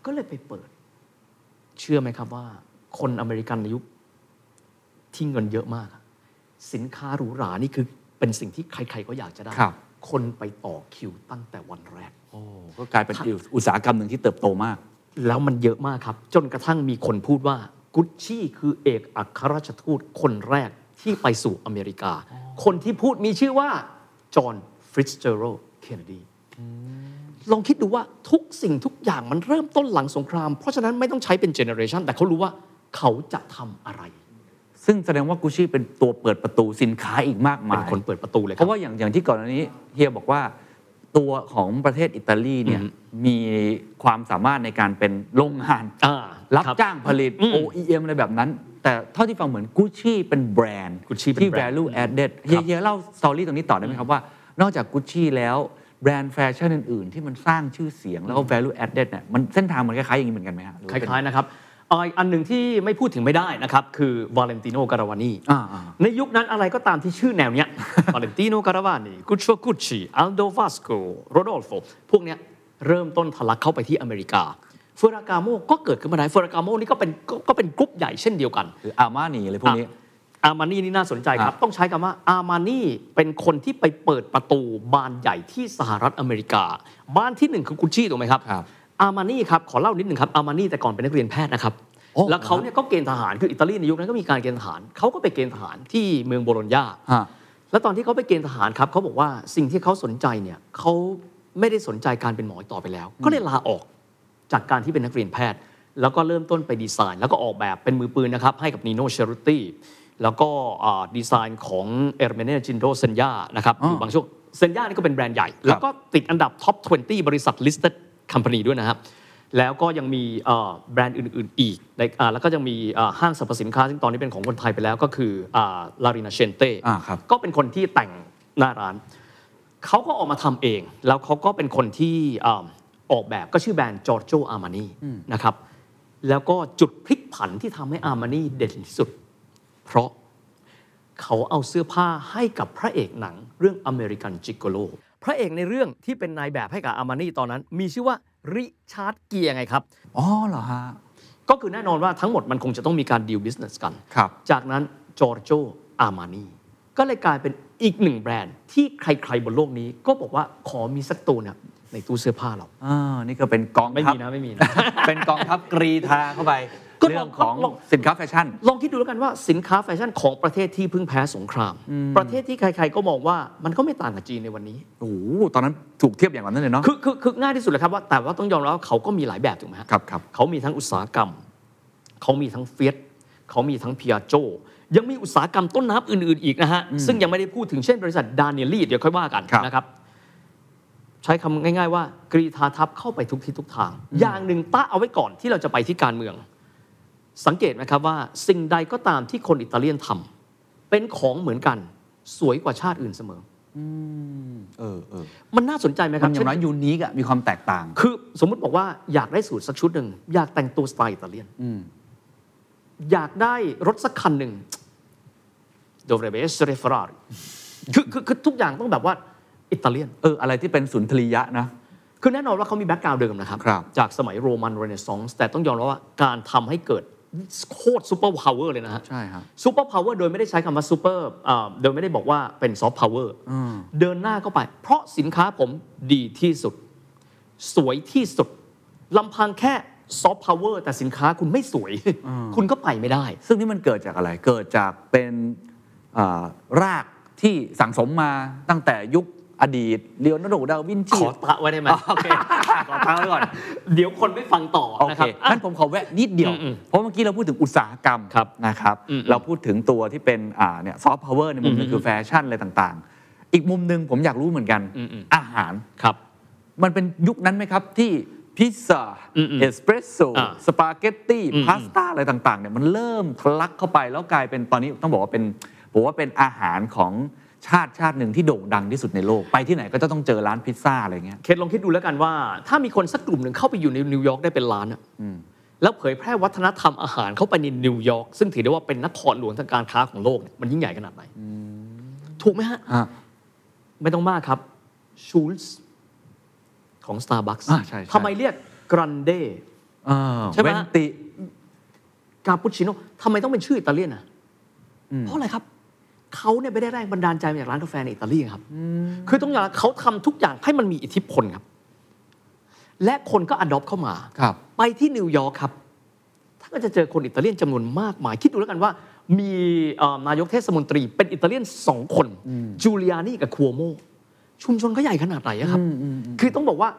[SPEAKER 1] ก็เลยไปเปิด เชื่อไหมครับว่า คนอเมริกันในยุคที่เงินเยอะมากอะสินค้าหรูหรานี่คือเป็นสิ่งที่ใครๆก็อยากจะได้
[SPEAKER 2] ครับ
[SPEAKER 1] คนไปต่อคิวตั้งแต่วันแรก
[SPEAKER 2] โอ้ก็กลายเป็นอีกอุตสาหกรรมหนึ่งที่เติบโตมาก
[SPEAKER 1] แล้วมันเยอะมากครับ จนกระทั่งมีคนพูดว่ากุชชี่คือเอกอัครราชทูตคนแรก ที่ไปสู่อเมริกา คนที่พูดมีชื่อว่าจอห์นฟิตซ์เจอรัลด์เคนเนดีลองคิดดูว่าทุกสิ่งทุกอย่างมันเริ่มต้นหลังสงคราม เพราะฉะนั้นไม่ต้องใช้เป็น generation แต่เขารู้ว่าเขาจะทำอะไร
[SPEAKER 2] ซึ่งแสดงว่ากุชชี่เป็นตัวเปิดประตูสินค้าอีกมากมาย
[SPEAKER 1] เป็นคนเปิดประตูเลยครับ
[SPEAKER 2] ราะว่าอย่างอย่างที่ก่อนอันนี้เฮียบอกว่าตัวของประเทศอิตาลีเนี่ย
[SPEAKER 1] อืม
[SPEAKER 2] มีความสามารถในการเป็นโรงงาน
[SPEAKER 1] อ่า
[SPEAKER 2] รับจ้างผลิต
[SPEAKER 1] อืม
[SPEAKER 2] OEM อะไรแบบนั้น แต่เท่าที่ฟังเหมือนกุชชี่เป็นแบรนด์
[SPEAKER 1] Gucci เป็น
[SPEAKER 2] ที่
[SPEAKER 1] แบรนด์
[SPEAKER 2] value added เฮียเฮียเล่า story ตรงนี้ต่อได้ไหมครับว่า นอกจากกุชชี่แล้วแบรนด์แฟชั่นอื่น ๆ ที่มันสร้างชื่อเสียงแล้วก็ value added เนี่ยมันเส้นทางมันคล้ายๆอย่างนี้เหมือนกันไหมฮะหรือว่าเป็นค
[SPEAKER 1] ล้ายๆนะครับอ่าอีกอันหนึ่งที่ไม่พูดถึงไม่ได้นะครับ คือวาเลนติโนการาวานี
[SPEAKER 2] อ่าอ่า
[SPEAKER 1] ในยุคนั้นอะไรก็ตามที่ชื่อแนวเนี้ยวาเลนติโนการาวานีกุชโชกุชิอัลโดวาสโกโรดอลโฟพวกเนี้ยเริ่มต้นทะลักเข้าไปที่อเมริกา เฟอร์รากาโมก็เกิดขึ้นมาได้เฟอร์รากาโมนี่ก็เป็นก็ก็เป็นกรุ๊ปใหญ่เช่นเดียวกัน
[SPEAKER 2] หรืออามานีอะไรพวกนี้
[SPEAKER 1] อามานี่นี่น่าสนใจค
[SPEAKER 2] ครั
[SPEAKER 1] รับ
[SPEAKER 2] บ
[SPEAKER 1] ต้องใช้คำว่าอามานี่เป็นคนที่ไปเปิดประตูบานใหญ่ที่สหรัฐอเมริกา บ้านที่หนึ่งคือกุชชี่ถูกไหมครับ
[SPEAKER 2] ครับ
[SPEAKER 1] อามานี่ครับขอเล่านิดหนึ่งครับอามานี่แต่ก่อนเป็นนักเรียนแพทย์นะครับ
[SPEAKER 2] โอ้อ้
[SPEAKER 1] แล้วเขาเนี่ยก็เกณฑ์ทหารคืออิตาลีในยุคนั้นก็มีการเกณฑ์ทหารเขาก็ไปเกณฑ์ทหารที่เมืองโบโลญญา
[SPEAKER 2] ฮะ
[SPEAKER 1] แล้วตอนที่เขาไปเกณฑ์ทหารครับเขาบอกว่าสิ่งที่เขาสนใจเนี่ยเขาไม่ได้สนใจการเป็นหมออีกต่อไปแล้ว ก็เลยลาออก จากการที่เป็นนักเรียนแพทย์ แล้วก็เริ่มต้นไปดีไซน์ แล้วก็ออกแบบเป็นมือปืนนะครับให้กับนีโนเชรุตี้แล้วก็อ่าดีไซน์ของเอร์เมเนจินโดเซนยานะครับ
[SPEAKER 2] อ๋อ
[SPEAKER 1] อ
[SPEAKER 2] อ
[SPEAKER 1] ยู่บางช่วงเซนยานี่ก็เป็นแบรนด์ใหญ่ แล้วก็ติดอันดับท็อป 20 บริษัท listed company ด้วยนะครับ แล้วก็ยังมีเอ่อแบรนด์อื่น ๆ อีกในอ่าแล้วก็ยังมีอ่าห้างสรรพสินค้า ซึ่งตอนนี้เป็นของคนไทยไปแล้วก็คือลารินาเชนเต้
[SPEAKER 2] อ่าครับ
[SPEAKER 1] ก็เป็นคนที่แต่งหน้าร้าน เขาก็ออกมาทำเอง แล้วเขาก็เป็นคนที่ อ่าออกแบบก็ชื่อแบรนด์จอร์โจอาร์มานีนะครับแล้วก็จุดพลิกผันที่ทำให้อาร์มานีเด่นที่สุด เพราะเขาเอาเสื้อผ้าให้กับพระเอกหนังเรื่องอเมริกันจิกโกโลพระเอกในเรื่องที่เป็นนายแบบให้กับอาร์มานีตอนนั้น มีชื่อว่าริชาร์ดเกียร์ไงครับ
[SPEAKER 2] อ๋อเหรอฮะ
[SPEAKER 1] ก็คือแน่นอนว่าทั้งหมดมันคงจะต้องมีการดีล business กัน
[SPEAKER 2] ครับ
[SPEAKER 1] จากนั้นจอร์โจอาร์มานีก็เลยกลายเป็นอีกหนึ่งแบรนด์ที่ใครๆบนโลกนี้ก็บอกว่าขอมีสักตัวเนี่ย ในตู้เสื้อผ้าเรา
[SPEAKER 2] อ่านี่ก็เป็นกอง
[SPEAKER 1] ไม่
[SPEAKER 2] ทัพ
[SPEAKER 1] มีนะไม่มีนะ
[SPEAKER 2] เป็นกองทัพกรีธาเข้าไป
[SPEAKER 1] ก็ลอง
[SPEAKER 2] เรื่องของ
[SPEAKER 1] ลอง
[SPEAKER 2] สินค้าแฟชั่น
[SPEAKER 1] ลองคิดดูแล้วกันว่าสินค้าแฟชั่นของประเทศที่เพิ่งแพ้สงคราม ประเทศที่ใครๆก็มองว่ามันก็ไม่ต่างกับจีนในวันนี้
[SPEAKER 2] โอ้โหตอนนั้นถูกเทียบอย่างนั้นเลยเนาะ
[SPEAKER 1] คือคือคือง่ายที่สุดเลยครับว่าแต่ว่าต้องยอมรับว่าเขาก็มีหลายแบบถูกไหมฮะ
[SPEAKER 2] ครับครับ
[SPEAKER 1] เขามีทั้งอุตสาหกรรม เขามีทั้งเฟียสเขามีทั้งพิอาโจ ยังมีอุตสาหกรรมต้นน้ำอื่น ๆ อีกนะฮะ ซึ่งยังไม่ได้พูดถึงเช่นบริษัทดานิลีเดี๋ยวค่อยว่ากัน
[SPEAKER 2] ครับ
[SPEAKER 1] นะครับ ใช้คำง่ายๆว่ากรีธาทัพเข้าไปทุกทิศทุกทาง อย่างหนึ่งต้าเอาไว้ก่อนที่เราจะไปที่การเมือง สังเกตไหมครับว่า สิ่งใดก็ตามที่คนอิตาเลียนทำเป็นของเหมือนกัน สวยกว่าชาติอื่นเสมอ
[SPEAKER 2] เออเออ
[SPEAKER 1] มันน่าสนใจไหมค
[SPEAKER 2] มั
[SPEAKER 1] รั
[SPEAKER 2] น
[SPEAKER 1] บ
[SPEAKER 2] อย่างน้อย
[SPEAKER 1] เช่น
[SPEAKER 2] ยูนิคอะมีความแตกต่าง
[SPEAKER 1] คือสมมุติบอกว่าอยากได้สูตรสักชุดหนึ่งอยากแต่งตัวสไตล์อิตาเลียน
[SPEAKER 2] อืม
[SPEAKER 1] อยากได้รถสักคันหนึ่งโดเรเบสเรฟรารคือคือคือทุกอย่างต้องแบบว่า อิตาเลียน
[SPEAKER 2] เอออะไรที่เป็นสุนทรียะนะ
[SPEAKER 1] คือแน่นอนว่าเขามีแบ็กกราวด์เดิมนะครับ
[SPEAKER 2] ครับ
[SPEAKER 1] จากสมัยโรมันเรเนซองส์แต่ต้องยอมรับว่าการทำให้เกิดโคตรซูเปอร์พาวเวอร์เลยนะฮะ
[SPEAKER 2] ใช่ครับ
[SPEAKER 1] ซูเปอร์พาวเวอร์โดยไม่ได้ใช้คำว่าซูเปอร์โดยไม่ได้บอกว่าเป็นซอฟต์พาวเวอร์
[SPEAKER 2] อืม
[SPEAKER 1] เดินหน้าเข้าไป เพราะสินค้าผมดีที่สุด สวยที่สุดลำพังแค่ซอฟต์พาวเวอร์แต่สินค้าคุณไม่สวย คุณก็ไปไม่ได้
[SPEAKER 2] ซึ่งนี่มันเกิดจากอะไรเกิดจากเป็นอ่ารากที่สั่งสมมาตั้งแต่ยุค อดีตเลียวนาร์โดดาวินชี
[SPEAKER 1] อะแตะไว้ได้ไหม
[SPEAKER 2] โอเคขอทางไว้ก่อน
[SPEAKER 1] เดี๋ยวคนไม่ฟังต่อ
[SPEAKER 2] โอเค
[SPEAKER 1] นะ
[SPEAKER 2] ค
[SPEAKER 1] รับอะ
[SPEAKER 2] งั้นผมขอแวะนิดเดียว
[SPEAKER 1] อืม
[SPEAKER 2] เพราะเมื่อกี้เราพูดถึงอุตสาหกรรม
[SPEAKER 1] ครับ
[SPEAKER 2] นะครับ
[SPEAKER 1] อืม
[SPEAKER 2] เราพูดถึงตัวที่เป็นอ่าเนี่ยซอฟต์พาวเวอร์ในมุมหนึ่ง
[SPEAKER 1] อืม
[SPEAKER 2] คือแฟชั่นอะไรต่างๆ อีกมุมหนึ่งผมอยากรู้เหมือนกัน
[SPEAKER 1] อืมอืม
[SPEAKER 2] อาหาร
[SPEAKER 1] ครับ
[SPEAKER 2] มันเป็นยุคนั้นไหมครับที่พิซซ่า
[SPEAKER 1] อืมอืม
[SPEAKER 2] เอสเปรสโซ่
[SPEAKER 1] อ่า
[SPEAKER 2] สปาเกตตี้
[SPEAKER 1] อืม
[SPEAKER 2] พาสต้าอะไรต่างๆเนี่ยมันเริ่มทะลักเข้าไปแล้วกลายเป็นตอนนี้ต้องบอกว่าเป็นผมว่าเป็นอาหารของ ชาติชาติหนึ่งที่โด่งดังที่สุดในโลก ไปที่ไหนก็จะต้องเจอร้านพิซซ่าอะไรเงี้ย
[SPEAKER 1] คุณลองคิดดูแล้วกันว่า ถ้ามีคนสักกลุ่มหนึ่งเข้าไปอยู่ในนิวยอร์กได้เป็นล้านอะแล้วเผยแพร่วัฒนธรรมอาหารเข้าไปในนิวยอร์กซึ่งถือได้ว่าเป็นนครหลวงทางการค้าของโลกเนี่ยมันยิ่งใหญ่ขนาดไหนถูกไหมฮะ
[SPEAKER 2] อะ
[SPEAKER 1] ไม่ต้องมากครับชูลต์ซของ Starbucks
[SPEAKER 2] อ่าใช่ใช่
[SPEAKER 1] ทำไมเรียก grande เอ
[SPEAKER 2] อ
[SPEAKER 1] ใช่ไหม
[SPEAKER 2] venti
[SPEAKER 1] คาปูชิโน่ทำไมต้องเป็นชื่ออิตาเลียนอะเพราะอะไรครับ เขาเนี่ยไม่ได้แรงบันดาลใจมาจากร้านกาแฟในอิตาลีครับคือต้องยอมรับเขาทำทุกอย่างให้มันมีอิทธิพลครับ และคนก็ adopt เข้ามา
[SPEAKER 2] ครับ
[SPEAKER 1] ไปที่นิวยอร์กครับท่านก็จะเจอคนอิตาเลียนจำนวนมากมาย คิดดูแล้วกันว่า มีเอ่อนายกเทศมนตรีเป็นอิตาเลียนสองคนจูเลียนี่กับคัวโมชุมชนเขาใหญ่ขนาดไหนอะครับ คือต้องบอกว่า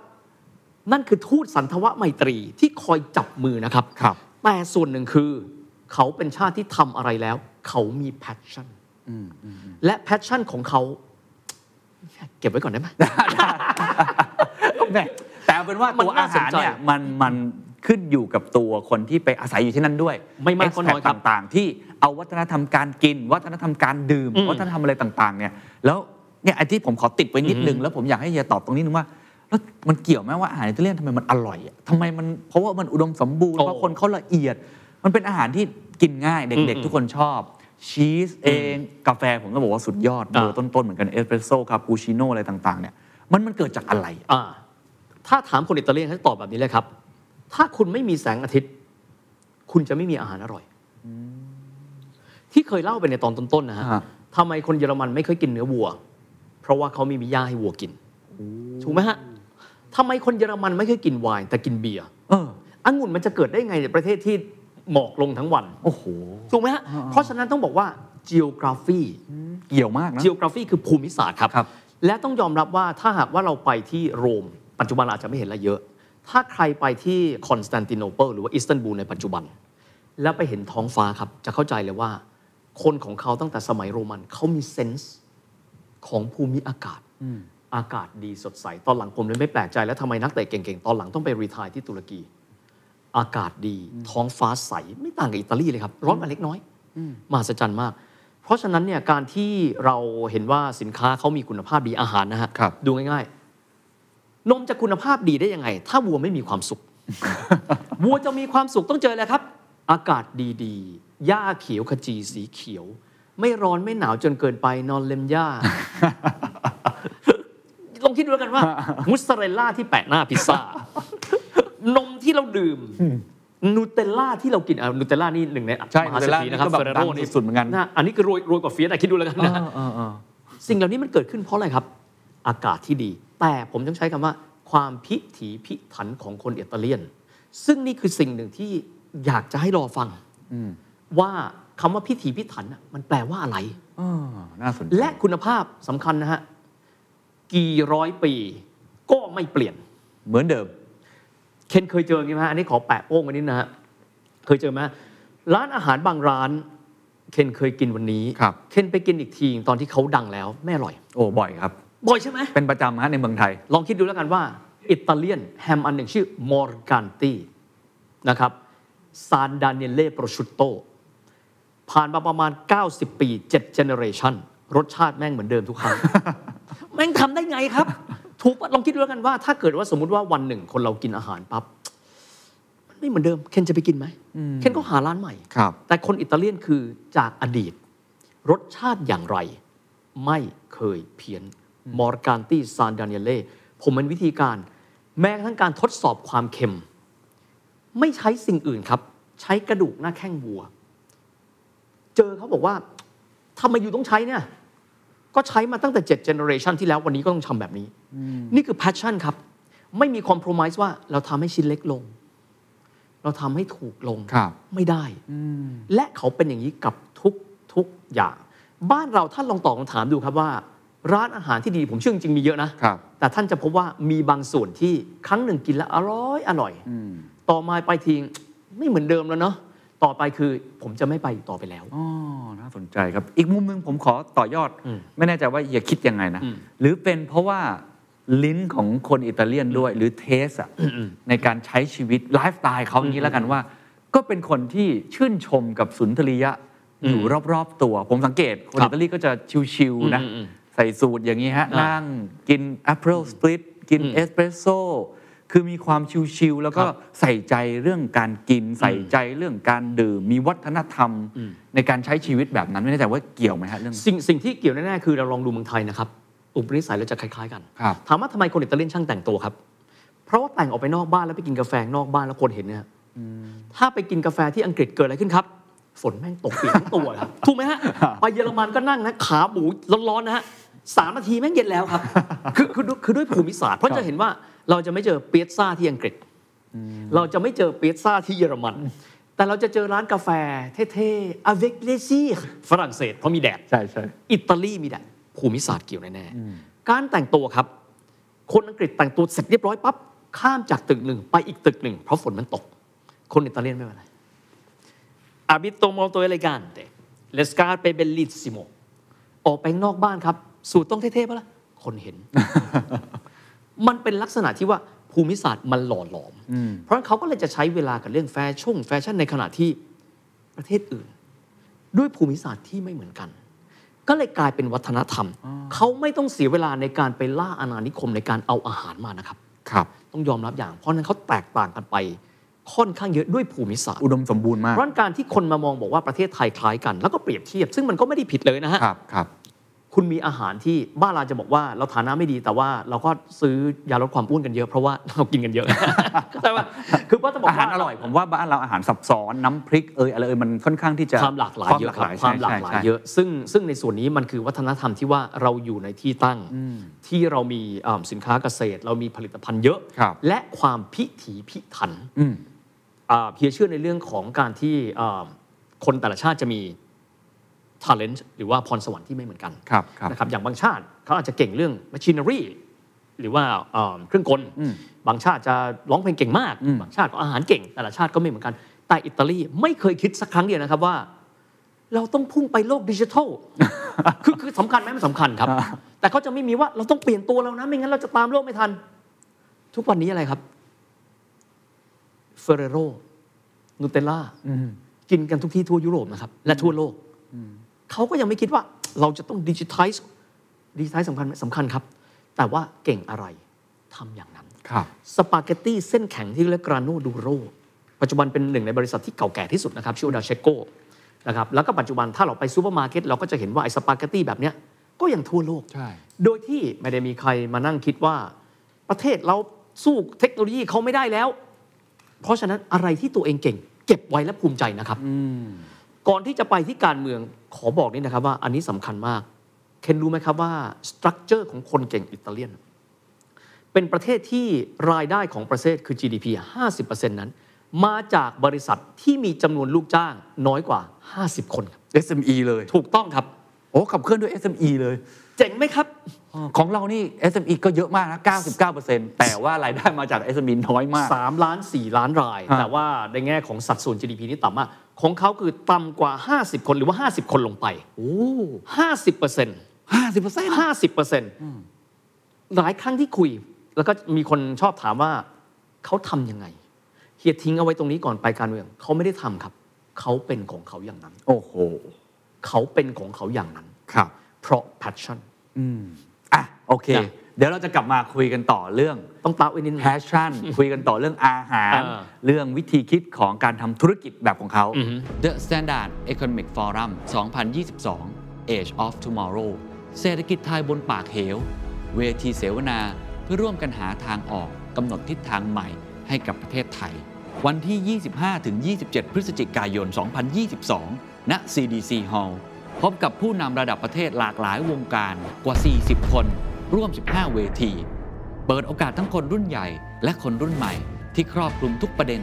[SPEAKER 1] นั่นคือทูตสันถวไมตรีที่คอยจับมือนะครับ
[SPEAKER 2] ครับ
[SPEAKER 1] แต่ส่วนหนึ่งคือ เขาเป็นชาติที่ทำอะไรแล้ว เขามี passion และ passion ของเขาเก็บไว้ก่อนได้ไหม
[SPEAKER 2] แหม่แต่เอาเป็นว่า
[SPEAKER 1] มัน
[SPEAKER 2] ตัว
[SPEAKER 1] อา
[SPEAKER 2] หา
[SPEAKER 1] รน่า
[SPEAKER 2] สน
[SPEAKER 1] ใจ
[SPEAKER 2] เนี่ยมันมันขึ้นอยู่กับตัวคนที่ไปอาศัยอยู่ที่นั่นด้วย
[SPEAKER 1] ไม่มากก็น้อยครับ
[SPEAKER 2] expat ต่างๆ ที่เอาวัฒนธรรมการกิน วัฒนธรรมการดื่ม
[SPEAKER 1] อืม
[SPEAKER 2] วัฒนธรรมอะไรต่างๆ เนี่ยแล้วเนี่ยไอ้ที่ผมขอติดไว้นิดนึงแล้วผมอยากให้เฮียตอบตรงนี้นึงว่าแล้วมันเกี่ยวไหมว่าอาหารอิตาเลียนทำไมมันอร่อยอะทำไมมันเพราะว่ามันอุดมสมบูรณ์
[SPEAKER 1] โอ้
[SPEAKER 2] เพราะคนเขาละเอียด มันเป็นอาหารที่กินง่ายเด็ก
[SPEAKER 1] อืม
[SPEAKER 2] ๆทุกคนชอบ ชีสเองกาแฟผมก็บอกว่าสุดยอดเบอร์
[SPEAKER 1] อ่า
[SPEAKER 2] ต้นๆ เหมือนกันเอสเปรสโซ่คาปูชิโน่อะไรต่างๆเนี่ยมันมันเกิดจากอะไรอะ
[SPEAKER 1] อ่าถ้าถามคนอิตาเลียนเขาจะตอบแบบนี้เลยครับ ถ้าคุณไม่มีแสงอาทิตย์ คุณจะไม่มีอาหารอร่อย ที่เคยเล่าไปในตอนต้นๆนะฮะ
[SPEAKER 2] ฮะ
[SPEAKER 1] ทำไมคนเยอรมันไม่เคยกินเนื้อวัว เพราะว่าเขาไม่มีหญ้าให้วัวกินถูกไหมฮะทำไมคนเยอรมันไม่เคยกินไวน์แต่กินเบียร์
[SPEAKER 2] เออ
[SPEAKER 1] องุ่นมันจะเกิดได้ไงในประเทศที่ หมอกลงทั้งวัน
[SPEAKER 2] โอ้โห
[SPEAKER 1] ถูกไหมฮะเพราะฉะนั้นต้องบอกว่า geography
[SPEAKER 2] เกี่ยวมากนะ
[SPEAKER 1] geography คือภูมิศาสตร์ครับ
[SPEAKER 2] ครับ
[SPEAKER 1] และต้องยอมรับว่าถ้าหากว่าเราไปที่โรม ปัจจุบันเราอาจจะไม่เห็นอะไรเยอะ ถ้าใครไปที่คอนสแตนติโนเปิลหรือว่าอิสตันบูลในปัจจุบัน แล้วไปเห็นท้องฟ้าครับ จะเข้าใจเลยว่า คนของเขาตั้งแต่สมัยโรมันเขามี sense ของภูมิอากาศอากาศดีสดใส ตอนหลังผมเลยไม่แปลกใจแล้วทำไมนักเตะเก่งๆ ตอนหลังต้องไป retire ที่ตุรกี อากาศดี ท้องฟ้าใส ไม่ต่างกับอิตาลีเลยครับ ร้อนมาเล็กน้อยมหัศจรรย์มาก เพราะฉะนั้นเนี่ยการที่เราเห็นว่าสินค้าเขามีคุณภาพดีอาหารนะฮะ
[SPEAKER 2] ครับ
[SPEAKER 1] ดูง่ายๆ นมจะคุณภาพดีได้ยังไง ถ้าวัวไม่มีความสุข วัวจะมีความสุขต้องเจออะไรครับ อากาศดีๆหญ้าเขียวขจีสีเขียว ไม่ร้อนไม่หนาวจนเกินไปนอนเล็มหญ้าลองคิดดูแล้วกันว่า มุสซาเรลล่าที่แปะหน้าพิซซ่านม ที่เราดื่มนูเทลล่าที่เรากินอะนูเทลล่านี่หนึ่งใน
[SPEAKER 2] ใช่
[SPEAKER 1] มหาเศรษฐีนะครับ
[SPEAKER 2] นูเทลล่านี่ก็แบบ
[SPEAKER 1] เฟรโร
[SPEAKER 2] ดัง
[SPEAKER 1] นี่
[SPEAKER 2] สุดๆเหมือนกันนะ
[SPEAKER 1] อันนี้คือรวยรวยกว่าเฟียตอะคิดดูแล้วกันนะ
[SPEAKER 2] เออเออ
[SPEAKER 1] สิ่งเหล่านี้มันเกิดขึ้นเพราะอะไรครับ อากาศที่ดี แต่ผมต้องใช้คำว่า ความพิถีพิถันของคนอิตาเลียน ซึ่งนี่คือสิ่งหนึ่งที่อยากจะให้รอฟังว่าคำว่าพิถีพิถันน่ะมันแปลว่าอะไร
[SPEAKER 2] เออน่าสนใจ
[SPEAKER 1] และคุณภาพสำคัญนะฮะกี่ร้อยปี ก็ไม่เปลี่ยน
[SPEAKER 2] เหมือนเดิม
[SPEAKER 1] เคนเคยเจออย่างนี้ไหมฮะอันนี้ขอแปะโป้งไว้นิดนะฮะเคยเจอไหมร้านอาหารบางร้านเคนเคยกินวันนี้
[SPEAKER 2] ครับ
[SPEAKER 1] เคนไปกินอีกทีตอนที่เขาดังแล้วไม่อร่อย
[SPEAKER 2] โอ้บ่อยครับ
[SPEAKER 1] บ่อยใช่ไหม
[SPEAKER 2] เป็นประจำฮะในเมืองไทย
[SPEAKER 1] ลองคิดดูแล้วกันว่า อิตาเลียนแฮมอันหนึ่งชื่อมอร์กันตีนะครับซานดานิเล่โปรชุตโตผ่านมาประมาณ 90 ปี7 generation รสชาติแม่งเหมือนเดิมทุกครั้ง แม่งทำได้ไงครับ ถูกปะลองคิดดูแล้วกันว่า ถ้าเกิดว่าสมมุติว่าวันหนึ่งคนเรากินอาหารปั๊บมันไม่เหมือนเดิม เคนจะไปกินไหมเคนก็หาร้านใหม่
[SPEAKER 2] ครับ
[SPEAKER 1] แต่คนอิตาเลียนคือจากอดีต รสชาติอย่างไร ไม่เคยเพี้ยนมอร์การตีซานดานิเล่ผมเป็นวิธีการ แม้กระทั่งการทดสอบความเค็ม ไม่ใช้สิ่งอื่นครับ ใช้กระดูกหน้าแข้งวัว เจอเขาบอกว่าทำไมอยู่ต้องใช้เนี่ย ก็ใช้มาตั้งแต่7 generation ที่แล้ววันนี้ก็ต้องทำแบบนี้ นี่คือ passion ครับ ไม่มี compromise ว่าเราทำให้ชิ้นเล็กลง เราทำให้ถูกลง
[SPEAKER 2] ครับ
[SPEAKER 1] ไม่ได้ และเขาเป็นอย่างนี้กับทุกทุกอย่าง บ้านเราท่านลองตอบคำถามดูครับว่า ร้านอาหารที่ดีผมเชื่อจริงๆมีเยอะนะ
[SPEAKER 2] ครับ
[SPEAKER 1] แต่ท่านจะพบว่ามีบางส่วนที่ครั้งหนึ่งกินแล้วอร่อยอร่อย ต่อมาไปทีไม่เหมือนเดิมแล้วเนาะ ต่อไปคือผมจะไม่ไปอีกต่อไปแล้ว
[SPEAKER 2] อ๋อ น่าสนใจครับ อีกมุมหนึ่งผมขอต่อยอด
[SPEAKER 1] อืม
[SPEAKER 2] ไม่แน่ใจว่าอย่าคิดยังไงนะ
[SPEAKER 1] อืม
[SPEAKER 2] หรือเป็นเพราะว่าลิ้นของคนอิตาเลียนด้วย หรือเทสอะในการใช้ชีวิตไลฟ์สไตล์เขาอย่างนี้แล้วกันว่า ก็เป็นคนที่ชื่นชมกับสุนทรียะอยู่รอบๆตัว ผมสังเกต คน
[SPEAKER 1] ครับ
[SPEAKER 2] อิตาลีก็จะชิวๆนะ
[SPEAKER 1] อืมอืม
[SPEAKER 2] ใส่สูตรอย่างนี้ฮะ
[SPEAKER 1] อ่านั่ง
[SPEAKER 2] นั่งกิน Aperol Spritz กิน
[SPEAKER 1] อืม
[SPEAKER 2] เอสเปรสโซ่ คือมีความชิวๆแล้วก็
[SPEAKER 1] ครับ
[SPEAKER 2] ใส่ใจเรื่องการกิน ใส่ใจเรื่องการดื่ม มีวัฒนธรรมในการใช้ชีวิตแบบนั้นไม่แน่ใจว่าเกี่ยวไหมฮะเรื่อง
[SPEAKER 1] สิ่งสิ่งที่เกี่ยวแน่ๆคือเราลองดูเมืองไทยนะครับอุปนิสัยเราจะคล้ายๆกัน
[SPEAKER 2] ครับ
[SPEAKER 1] ถามว่าทำไมคนอิตาเลียนช่างแต่งตัวครับ เพราะว่าแต่งออกไปนอกบ้านแล้วไปกินกาแฟนอกบ้านแล้วคนเห็นเนี่ยถ้าไปกินกาแฟที่อังกฤษเกิดอะไรขึ้นครับ ฝนแม่งตกเปียกทั้งตัวครับ ถูกไหมฮะ ไปเยอรมันก็นั่งนะขาหมูร้อนๆนะฮะสามนาทีแม่งเย็นแล้วครับ คือคือคือคือด้วยภูมิศาสตร์ เพราะจะเห็นว่า เราจะไม่เจอเปียซ่าที่อังกฤษ เราจะไม่เจอเปียซ่าที่เยอรมัน แต่เราจะเจอร้านกาแฟเท่ๆ avec plaisir ฝรั่งเศสเพราะมีแดด
[SPEAKER 2] ใช่ใช่
[SPEAKER 1] อิตาลีมีแดดภูมิศาสตร์เกี่ยวแน่ๆการแต่งตัวครับ คนอังกฤษแต่งตัวเสร็จเรียบร้อยปั๊บข้ามจากตึกหนึ่งไปอีกตึกหนึ่งเพราะฝนมันตก คนอิตาเลียนไม่เป็นไร abito molto elegante le scarpe bellissimo ออกไปข้างนอกบ้านครับ สูตรต้องเท่ๆปะล่ะคนเห็น มันเป็นลักษณะที่ว่าภูมิศาสตร์มันหล่อหลอม เพราะฉะนั้นเขาก็เลยจะใช้เวลากับเรื่องแฟชั่นแฟชั่นในขณะที่ประเทศอื่น ด้วยภูมิศาสตร์ที่ไม่เหมือนกัน ก็เลยกลายเป็นวัฒนธรรม เขาไม่ต้องเสียเวลาในการไปล่าอาณานิคมในการเอาอาหารมานะครับ
[SPEAKER 2] ครับ
[SPEAKER 1] ต้องยอมรับอย่าง เพราะฉะนั้นเขาแตกต่างกันไปค่อนข้างเยอะด้วยภูมิศาสตร์
[SPEAKER 2] อุดมสมบูรณ์มาก
[SPEAKER 1] เพราะฉะนั้นการที่คนมามองบอกว่าประเทศไทยคล้ายกัน แล้วก็เปรียบเทียบ ซึ่งมันก็ไม่ได้ผิดเลยนะฮะ
[SPEAKER 2] ครับครับ
[SPEAKER 1] คุณมีอาหารที่บ้านเราจะบอกว่าเราฐานะไม่ดีแต่ว่าเราก็ซื้อยาลดความอ้วนกันเยอะเพราะว่าเรากินกันเยอะเข้าใจป่ะคือว่าจะบอก
[SPEAKER 2] อาหาร
[SPEAKER 1] ว่า
[SPEAKER 2] อร่อยผมว่าบ้านเราอาหารซับซ้อนน้ำพริกเอยอะไรเอยมันค่อนข้างที่จะ
[SPEAKER 1] ความหลากหลายเยอะครับ
[SPEAKER 2] ใช่
[SPEAKER 1] ความหลากหลาย
[SPEAKER 2] ใช่
[SPEAKER 1] เยอะ ซึ่งซึ่งในส่วนนี้มันคือวัฒนธรรมที่ว่าเราอยู่ในที่ตั้งที่เรามีอ่าสินค้าเกษตร เรามีผลิตภัณฑ์เยอะ
[SPEAKER 2] ครับ
[SPEAKER 1] และความพิถีพิถัน
[SPEAKER 2] อืม
[SPEAKER 1] อ่าเพียเชื่อในเรื่องของการที่อ่าคนแต่ละชาติจะมี talent หรือว่าพรสวรรค์ที่ไม่เหมือนกัน
[SPEAKER 2] ครับครับ
[SPEAKER 1] นะครับอย่างบางชาติเขาอาจจะเก่งเรื่อง machinery หรือว่าเอ่อเครื่องกล บางชาติจะร้องเพลงเก่งมาก บางชาติก็อาหารเก่ง แต่ละชาติก็ไม่เหมือนกัน แต่อิตาลีไม่เคยคิดสักครั้งเดียวนะครับว่า เราต้องพุ่งไปโลกดิจิทัล คือคือสำคัญไหมมันสำคัญครับ แต่เขาจะไม่มีว่าเราต้องเปลี่ยนตัวแล้วนะ ไม่งั้นเราจะตามโลกไม่ทัน ทุกวันนี้อะไรครับ Ferrero Nutella กินกันทุกที่ทั่วยุโรปนะครับ และทั่วโลก เขาก็ยังไม่คิดว่าเราจะต้องดิจิทัลดิจิทัลสำคัญไหมสำคัญครับ แต่ว่าเก่งอะไรทำอย่างนั้น
[SPEAKER 2] ครับ
[SPEAKER 1] สปาเกตตี้เส้นแข็งที่เรียก grano duro ปัจจุบันเป็นหนึ่งในบริษัทที่เก่าแก่ที่สุดนะครับชื่อว่า De Ceccoนะครับแล้วก็ปัจจุบันถ้าเราไปซูเปอร์มาร์เก็ตเราก็จะเห็นว่าไอ้สปาเกตตี้แบบเนี้ยก็ยังทั่วโลก
[SPEAKER 2] ใช่
[SPEAKER 1] โดยที่ไม่ได้มีใครมานั่งคิดว่าประเทศเราสู้เทคโนโลยีเขาไม่ได้แล้ว เพราะฉะนั้นอะไรที่ตัวเองเก่ง เก็บไว้และภูมิใจนะครับ ก่อนที่จะไปที่การเมืองขอบอกนี่นะครับว่าอันนี้สำคัญมากเคนรู้ไหมครับว่า structure ของคนเก่งอิตาเลียน เป็นประเทศที่รายได้ของประเทศคือ GDP 50%นั้น มาจากบริษัทที่มีจำนวนลูกจ้างน้อยกว่า 50 คนครับ
[SPEAKER 2] SME เลย
[SPEAKER 1] ถูกต้องครับ
[SPEAKER 2] โอ้ขับเคลื่อนด้วย SME เลย
[SPEAKER 1] เจ๋งไหมครับ
[SPEAKER 2] ของเรานี่ SME ก็เยอะมากนะ 99%แต่ว่ารายได้มาจาก SME น้อยมาก
[SPEAKER 1] 3 ล้าน 4 ล้านราย
[SPEAKER 2] ฮะ
[SPEAKER 1] แต่ว่าในแง่ของสัดส่วน GDP นี่ต่ำมาก ของเขาคือต่ำกว่า 50 คนหรือว่า 50 คนลงไป
[SPEAKER 2] โอ้
[SPEAKER 1] 50เปอร์เซ็นต์
[SPEAKER 2] ห้าสิบเปอร์เซ็นต์
[SPEAKER 1] ห้าสิบเปอร์เซ็นต์หลายครั้งที่คุย แล้วก็มีคนชอบถามว่าเขาทำยังไง เฮียทิ้งเอาไว้ตรงนี้ก่อนไปการเมืองเขาไม่ได้ทำครับ เขาเป็นของเขาอย่างนั้น
[SPEAKER 2] โอ้โห
[SPEAKER 1] เขาเป็นของเขาอย่างนั้น
[SPEAKER 2] ครับ
[SPEAKER 1] เพราะ passion
[SPEAKER 2] อะโอเค
[SPEAKER 1] จ้ะ
[SPEAKER 2] เดี๋ยวเราจะกลับมาคุยกันต่อเรื่อง
[SPEAKER 1] ต้องตาไว้นิดนึง
[SPEAKER 2] passion คุยกันต่อเรื่องอาหาร
[SPEAKER 1] อ่า
[SPEAKER 2] เรื่องวิธีคิดของการทำธุรกิจแบบของเขา
[SPEAKER 1] อือฮึ
[SPEAKER 2] The Standard Economic Forum 2022 Age of Tomorrow เศรษฐกิจไทยบนปากเหว เวทีเสวนาเพื่อร่วมกันหาทางออกกำหนดทิศทางใหม่ให้กับประเทศไทย วันที่ 25-27 พฤศจิกายน 2022 ณ CDC Hall พบกับผู้นำระดับประเทศหลากหลายวงการกว่า 40 คน ร่วม 15 เวที เปิดโอกาสทั้งคนรุ่นใหญ่ และคนรุ่นใหม่ ที่ครอบคลุมทุกประเด็น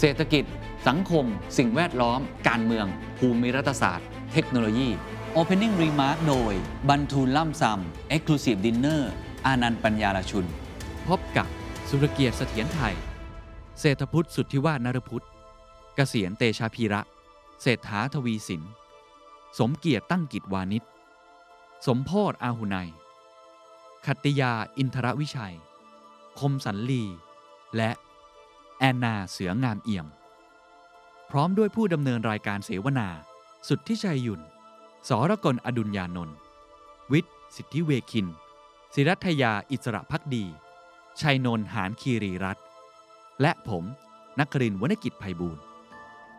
[SPEAKER 2] เศรษฐกิจ สังคม สิ่งแวดล้อม การเมือง ภูมิรัฐศาสตร์ เทคโนโลยี Opening Remark โดย บันทูลล่ำซำ Exclusive Dinner อานันต์ปัญญาลชุน พบกับสุรเกียรติเสถียรไทย เศรษฐพุทธสุทธิวาฒนรพุทธ เกษียณเตชาพีระ เศรษฐาทวีสิน สมเกียรติตั้งกิจวานิชสมโพธอาหุไนขัตติยาอินทรวิชัย คมสันลี และแอนนาเสืองามเอี่ยม พร้อมด้วยผู้ดำเนินรายการเสวนา สุดที่ชัยยุนสรกลอดุลยานนท์วิทย์สิทธิเวคิน ศิรัทยาอิสระพักดี ชัยนนท์หานคีรีรัตและผมนักครินวรรณกิจไพบูลย์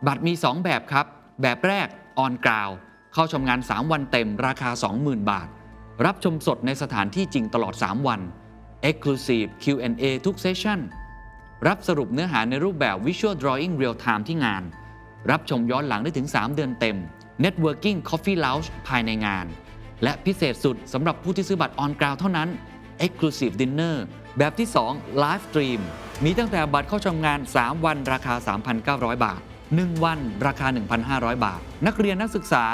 [SPEAKER 2] บัตรมี 2 แบบครับ แบบแรกออนกราว เข้าชมงาน 3 วันเต็มราคา 20,000 บาท รับชมสดในสถานที่จริงตลอด 3 วัน Exclusive Q&A ทุกเซสชั่น รับสรุปเนื้อหาในรูปแบบ Visual Drawing Real Time ที่งาน รับชมย้อนหลังได้ถึง 3 เดือนเต็ม Networking Coffee Lounge ภายในงาน และพิเศษสุดสำหรับผู้ที่ซื้อบัตรออนกราวเท่านั้น Exclusive Dinner แบบที่ 2 Live Stream มีตั้งแต่บัตรเข้าชมงาน 3 วันราคา 3,900 บาท 1 วันราคา 1,500 บาท นักเรียนนักศึกษา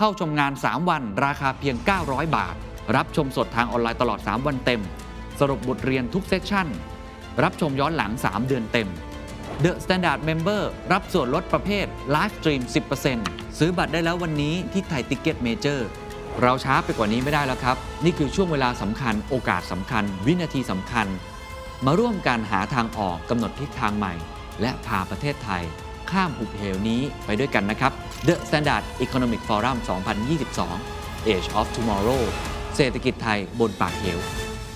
[SPEAKER 2] เข้าชมงาน 3 วันราคาเพียง 900 บาท รับชมสดทางออนไลน์ตลอด 3 วันเต็ม สรุปบทเรียนทุกเซสชั่น รับชมย้อนหลัง 3 เดือนเต็ม The Standard Member รับส่วนลดประเภท Live Stream 10%ซื้อบัตรได้แล้ววันนี้ที่ไทยติ c ก e t Major เราช้าไปกว่านี้ไม่ได้แล้วครับ นี่คือช่วงเวลาสำคัญ โอกาสสำคัญ วินาทีสำคัญ มาร่วมกันหาทางออกกำหนดทิศทางใหม่ และพาประเทศไทย ข้ามหุบเหวนี้ไปด้วยกันนะครับ The Standard Economic Forum 2022 Age of Tomorrow เศรษฐกิจไทยบนปากเหว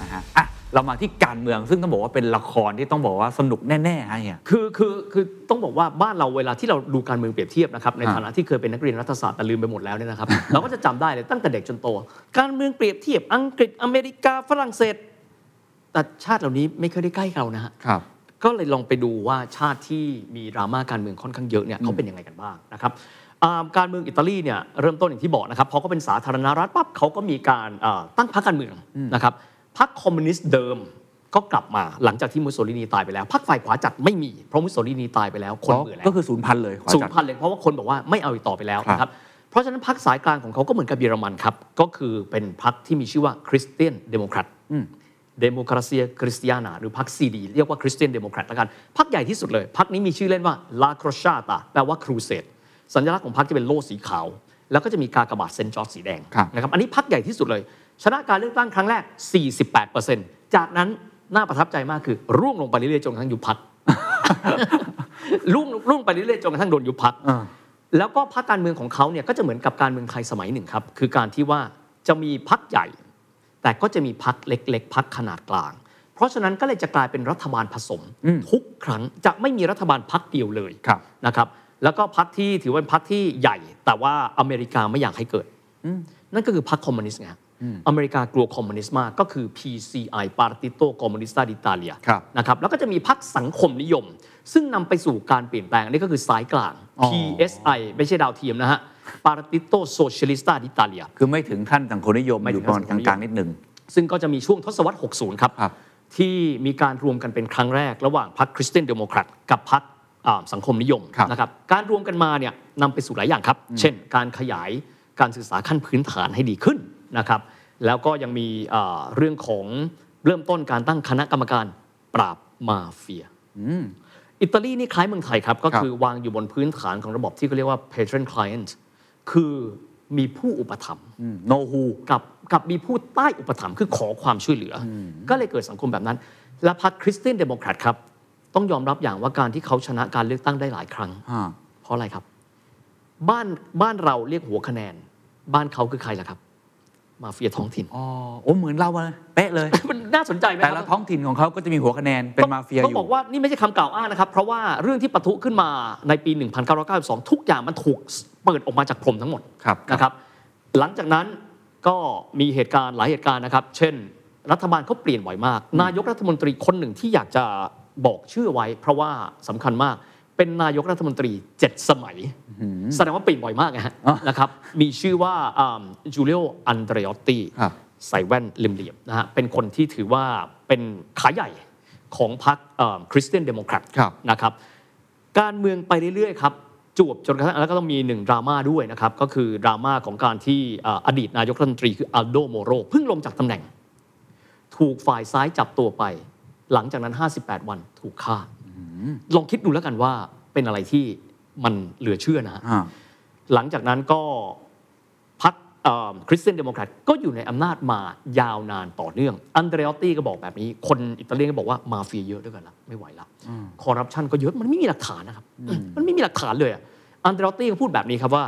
[SPEAKER 2] นะฮะอะเรามาที่การเมืองซึ่งต้องบอกว่าเป็นละครที่ต้องบอกว่าสนุกแน่ๆฮะเนี่ย
[SPEAKER 1] คือคือคือต้องบอกว่าบ้านเราเวลาที่เราดูการเมืองเปรียบเทียบนะครับใน
[SPEAKER 2] อ่า
[SPEAKER 1] ฐานะที่เคยเป็นนักเรียนรัฐศาสตร์แต่ลืมไปหมดแล้วเนี่ยนะครับ เราก็จะจำได้เลยตั้งแต่เด็กจนโต การเมืองเปรียบเทียบอังกฤษอเมริกาฝรั่งเศสแต่ชาติเหล่านี้ไม่เคยได้ใกล้เรานะฮะ
[SPEAKER 2] ครับ
[SPEAKER 1] ก็เลยลองไปดูว่าชาติที่มีดราม่าการเมืองค่อนข้างเยอะเนี่ยเขาเป็นยังไงกันบ้างนะครับอ่า การเมืองอิตาลีเนี่ยเริ่มต้นอย่างที่บอกนะครับพอเขาเป็นสาธารณรัฐปั๊บเขาก็มีการอ่าตั้งพรรคการเมืองนะครับพรรคคอมมิวนิสต์เดิมก็กลับมาหลังจากที่มุสโสลินีตายไปแล้วพรรคฝ่ายขวาจัดไม่มีเพราะมุสโสลินีตายไปแล้วคนเบื่อแล้ว
[SPEAKER 2] ก็คือศูนย์พันเลยขวา
[SPEAKER 1] สูญ
[SPEAKER 2] จัด
[SPEAKER 1] พันธุ์เลยเพราะว่าคนบอกว่าไม่เอาอีกต่อไปแล้ว
[SPEAKER 2] ครับ
[SPEAKER 1] นะครับเพราะฉะนั้นพรรคสายกลางของเขาก็เหมือนกับเยอรมันครับก็คือเป็นพรรคที่มีชื่อว่า Christian Democrat Democrazia Cristiana หรือพรรคซีดีเรียกว่า Christian Democrat แล้วกันพรรคใหญ่ที่สุดเลยพรรคนี้มีชื่อเล่นว่า La Crociata แปลว่าครูเสด สัญลักษณ์ของพรรคจะเป็นโล่สีขาว แล้วก็จะมีกากบาทเซนต์จอร์จสีแดง
[SPEAKER 2] ครับ
[SPEAKER 1] นะครับอันนี้พรรคใหญ่ที่สุดเลย ชนะการเลือกตั้งครั้งแรก 48%จากนั้นน่าประทับใจมากคือ ร่วงลงไปเรื่อยๆจนกระทั่งยุบพรรคร่วงร่วงไปเรื่อยๆจนกระทั่งโดนยุบพรรค
[SPEAKER 2] อ่า
[SPEAKER 1] แล้วก็พรรคการเมืองของเขาเนี่ยก็จะเหมือนกับการเมืองไทยสมัยหนึ่งครับ คือการที่ว่าจะมีพักใหญ่ แต่ก็จะมีพักเล็ก ๆพักขนาดกลาง เพราะฉะนั้นก็เลยจะกลายเป็นรัฐบาลผสม ทุกครั้งจะไม่มีรัฐบาลพักเดียวเลย
[SPEAKER 2] ครับ
[SPEAKER 1] นะครับ แล้วก็พักที่ถือว่าเป็นพักที่ใหญ่ แต่ว่าอเมริกาไม่อยากให้เกิด นั่นก็คือพรรคคอมมิวนิสต์ไงฮะอเมริกากลัวคอมมิวนิสต์มากก็คือ PCI Partito Comunista d'Italia
[SPEAKER 2] ครับ
[SPEAKER 1] นะครับแล้วก็จะมีพรรคสังคมนิยม ซึ่งนำไปสู่การเปลี่ยนแปลงอันนี้ก็คือสายกลาง
[SPEAKER 2] อ๋อ
[SPEAKER 1] PSI ไม่ใช่ดาวเทียมนะฮะ Partito Socialista d'Italia
[SPEAKER 2] คือไม่ถึงขั้นสังคมนิยม
[SPEAKER 1] ไม่ถึ
[SPEAKER 2] ยู่ประมาณ
[SPEAKER 1] สังคมนิยม
[SPEAKER 2] กลางๆนิดหนึ่ง
[SPEAKER 1] ซึ่งก็จะมีช่วงทศวรรษ 60ครับ
[SPEAKER 2] ครับ
[SPEAKER 1] ที่มีการรวมกันเป็นครั้งแรกระหว่างพรรค Christian Democrat กับพรรคอ่า สังคมนิยม
[SPEAKER 2] ครับ
[SPEAKER 1] นะครับการรวมกันมาเนี่ยนำไปสู่หลายอย่างครับ เช่น การขยายการศึกษาขั้นพื้นฐานให้ดีขึ้นนะครับ แล้วก็ยังมีอ่าเรื่องของเริ่มต้นการตั้งคณะกรรมการปราบมาเฟียอิตาลีนี่คล้ายเมืองไทยครับ ก็
[SPEAKER 2] ครับ
[SPEAKER 1] คือวางอยู่บนพื้นฐานของระบบที่เขาเรียกว่า patron client คือมีผู้อุปถัมภ์
[SPEAKER 2] know who
[SPEAKER 1] กับกับมีผู้ใต้อุปถัมภ์คือขอความช่วยเหลืออก็เลยเกิดสังคมแบบนั้น และพรรค Christian Democrat ครับ ต้องยอมรับอย่างว่าการที่เขาชนะการเลือกตั้งได้หลายครั้ง เพราะอะไรครับ บ้านบ้านเราเรียกหัวคะแนน บ้านเขาคือใครล่ะครับ มาเฟียท้องถิ่น
[SPEAKER 2] อ๋อโอ้เหมือนเราเลยเป๊ะเลย
[SPEAKER 1] มันน่าสนใจไหมค
[SPEAKER 2] แต่
[SPEAKER 1] รับ
[SPEAKER 2] ละท้องถิ่นของเขาก็จะมีหัวคะแนนเป็นมาเฟียอ
[SPEAKER 1] ต้อง
[SPEAKER 2] ยู่
[SPEAKER 1] บอกว่านี่ไม่ใช่คำกล่าวอ้างนะครับ เพราะว่าเรื่องที่ปะทุขึ้นมาในปี 1992 ทุกอย่างมันถูกเปิดออกมาจากพรมทั้งหมด
[SPEAKER 2] ครับ
[SPEAKER 1] นะครับ หลังจากนั้นก็มีเหตุการณ์หลายเหตุการณ์นะครับ เช่น รัฐบาลเขาเปลี่ยนบ่อยมาก นายกรัฐมนตรีคนหนึ่งที่อยากจะ บอกชื่อไว้ เพราะว่าสำคัญมากเป็นนายกรัฐมนตรีเจ็ดสมัย แสดงว่าเปลี่ยนบ่อยมากนะฮะ
[SPEAKER 2] อ๋อ
[SPEAKER 1] นะครับ มีชื่อว่าจูเลียอันเดรอตตี
[SPEAKER 2] ครับ
[SPEAKER 1] ใส่แว่นเหลี่ยมๆนะฮะเป็นคนที่ถือว่าเป็นขาใหญ่ของพรรค Christian Democrat ครั
[SPEAKER 2] บ
[SPEAKER 1] นะครับการเมืองไปเรื่อยๆครับจวบจนกระทั่งแล้วก็ต้องมีหนึ่งดราม่าด้วยนะครับ ก็คือดราม่าของการที่เอ่ออดีตนายกรัฐมนตรีคืออัลโดโมโรเพิ่งลงจากตำแหน่ง ถูกฝ่ายซ้ายจับตัวไป หลังจากนั้น 58 วันถูกฆ่า ลองคิดดูแล้วกันว่าเป็นอะไรที่มันเหลือเชื่อนะฮะ
[SPEAKER 2] อ่า
[SPEAKER 1] หลังจากนั้นก็พรรค Christian Democrat ก็อยู่ในอำนาจมายาวนานต่อเนื่อง อันเดรอตตี้ก็บอกแบบนี้ คนอิตาเลียนก็บอกว่ามาเฟียเยอะด้วยกันละไม่ไหวละคอร์รัปชันก็เยอะมันไม่มีหลักฐานนะครับ มันไม่มีหลักฐานเลยอะอันเดรอตตี้ก็พูดแบบนี้ครับว่า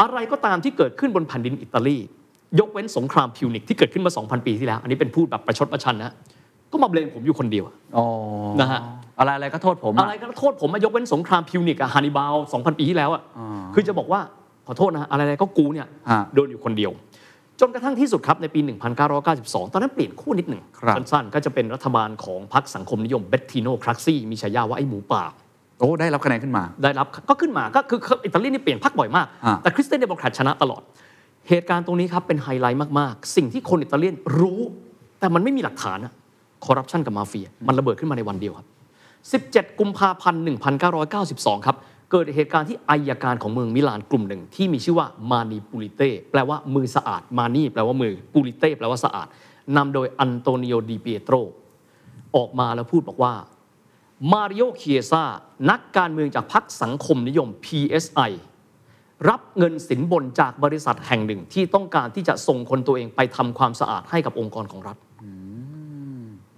[SPEAKER 1] อะไรก็ตามที่เกิดขึ้นบนแผ่นดินอิตาลียกเว้นสงครามพิวนิกที่เกิดขึ้นมา 2,000 ปีที่แล้ว อันนี้เป็นพูดแบบประชดประชันนะ ก็มาเบลมผมอยู่คนเดียวอะ
[SPEAKER 2] อ๋อ
[SPEAKER 1] นะฮะ
[SPEAKER 2] อะไรอะไรก็โทษผม
[SPEAKER 1] อะไรก็โทษผมมายกเว้นสงครามพิวนิกอะฮานิบาล2,000 ปีที่แล้วอะคือจะบอกว่าขอโทษนะอะไรๆก็กูเนี่ย
[SPEAKER 2] ฮะ
[SPEAKER 1] โดนอยู่คนเดียว จนกระทั่งที่สุดครับในปี 1992 ตอนนั้นเปลี่ยนคู่นิดหนึ่ง
[SPEAKER 2] ครับ
[SPEAKER 1] สั้นๆก็จะเป็นรัฐบาลของพรรคสังคมนิยมเบตติโนครักซี่มีฉายาว่าไอ้หมูป่า
[SPEAKER 2] โอ้ได้รับคะแนนขึ้นมา
[SPEAKER 1] ได้รับก็ขึ้นมาก็คืออิตาลีนี่เปลี่ยนพรรคบ่อยมาก
[SPEAKER 2] ฮะ
[SPEAKER 1] แต่ Christian Democrat ชนะตลอด เหตุการณ์ตรงนี้ครับเป็นไฮไลท์มากๆ สิ่งที่คนอิตาเลียนรู้ แต่มันไม่มีหลักฐานอะ คอร์รัปชันกับมาเฟีย มันระเบิดขึ้นมาในวันเดียวครับ 17 กุมภาพันธ์ 1992 ครับ เกิดเหตุการณ์ที่อายการของเมืองมิลานกลุ่มหนึ่ง ที่มีชื่อว่า Mani Pulite แปลว่ามือสะอาด mani แปลว่ามือ pulite แปลว่าสะอาดนำโดยอันโตนิโอดิเปียโตรออกมาแล้วพูดบอกว่ามาริโอเคียซานักการเมืองจากพรรคสังคมนิยม PSI รับเงินสินบนจากบริษัทแห่งหนึ่งที่ต้องการที่จะส่งคนตัวเองไปทำความสะอาดให้กับองค์กรของรัฐ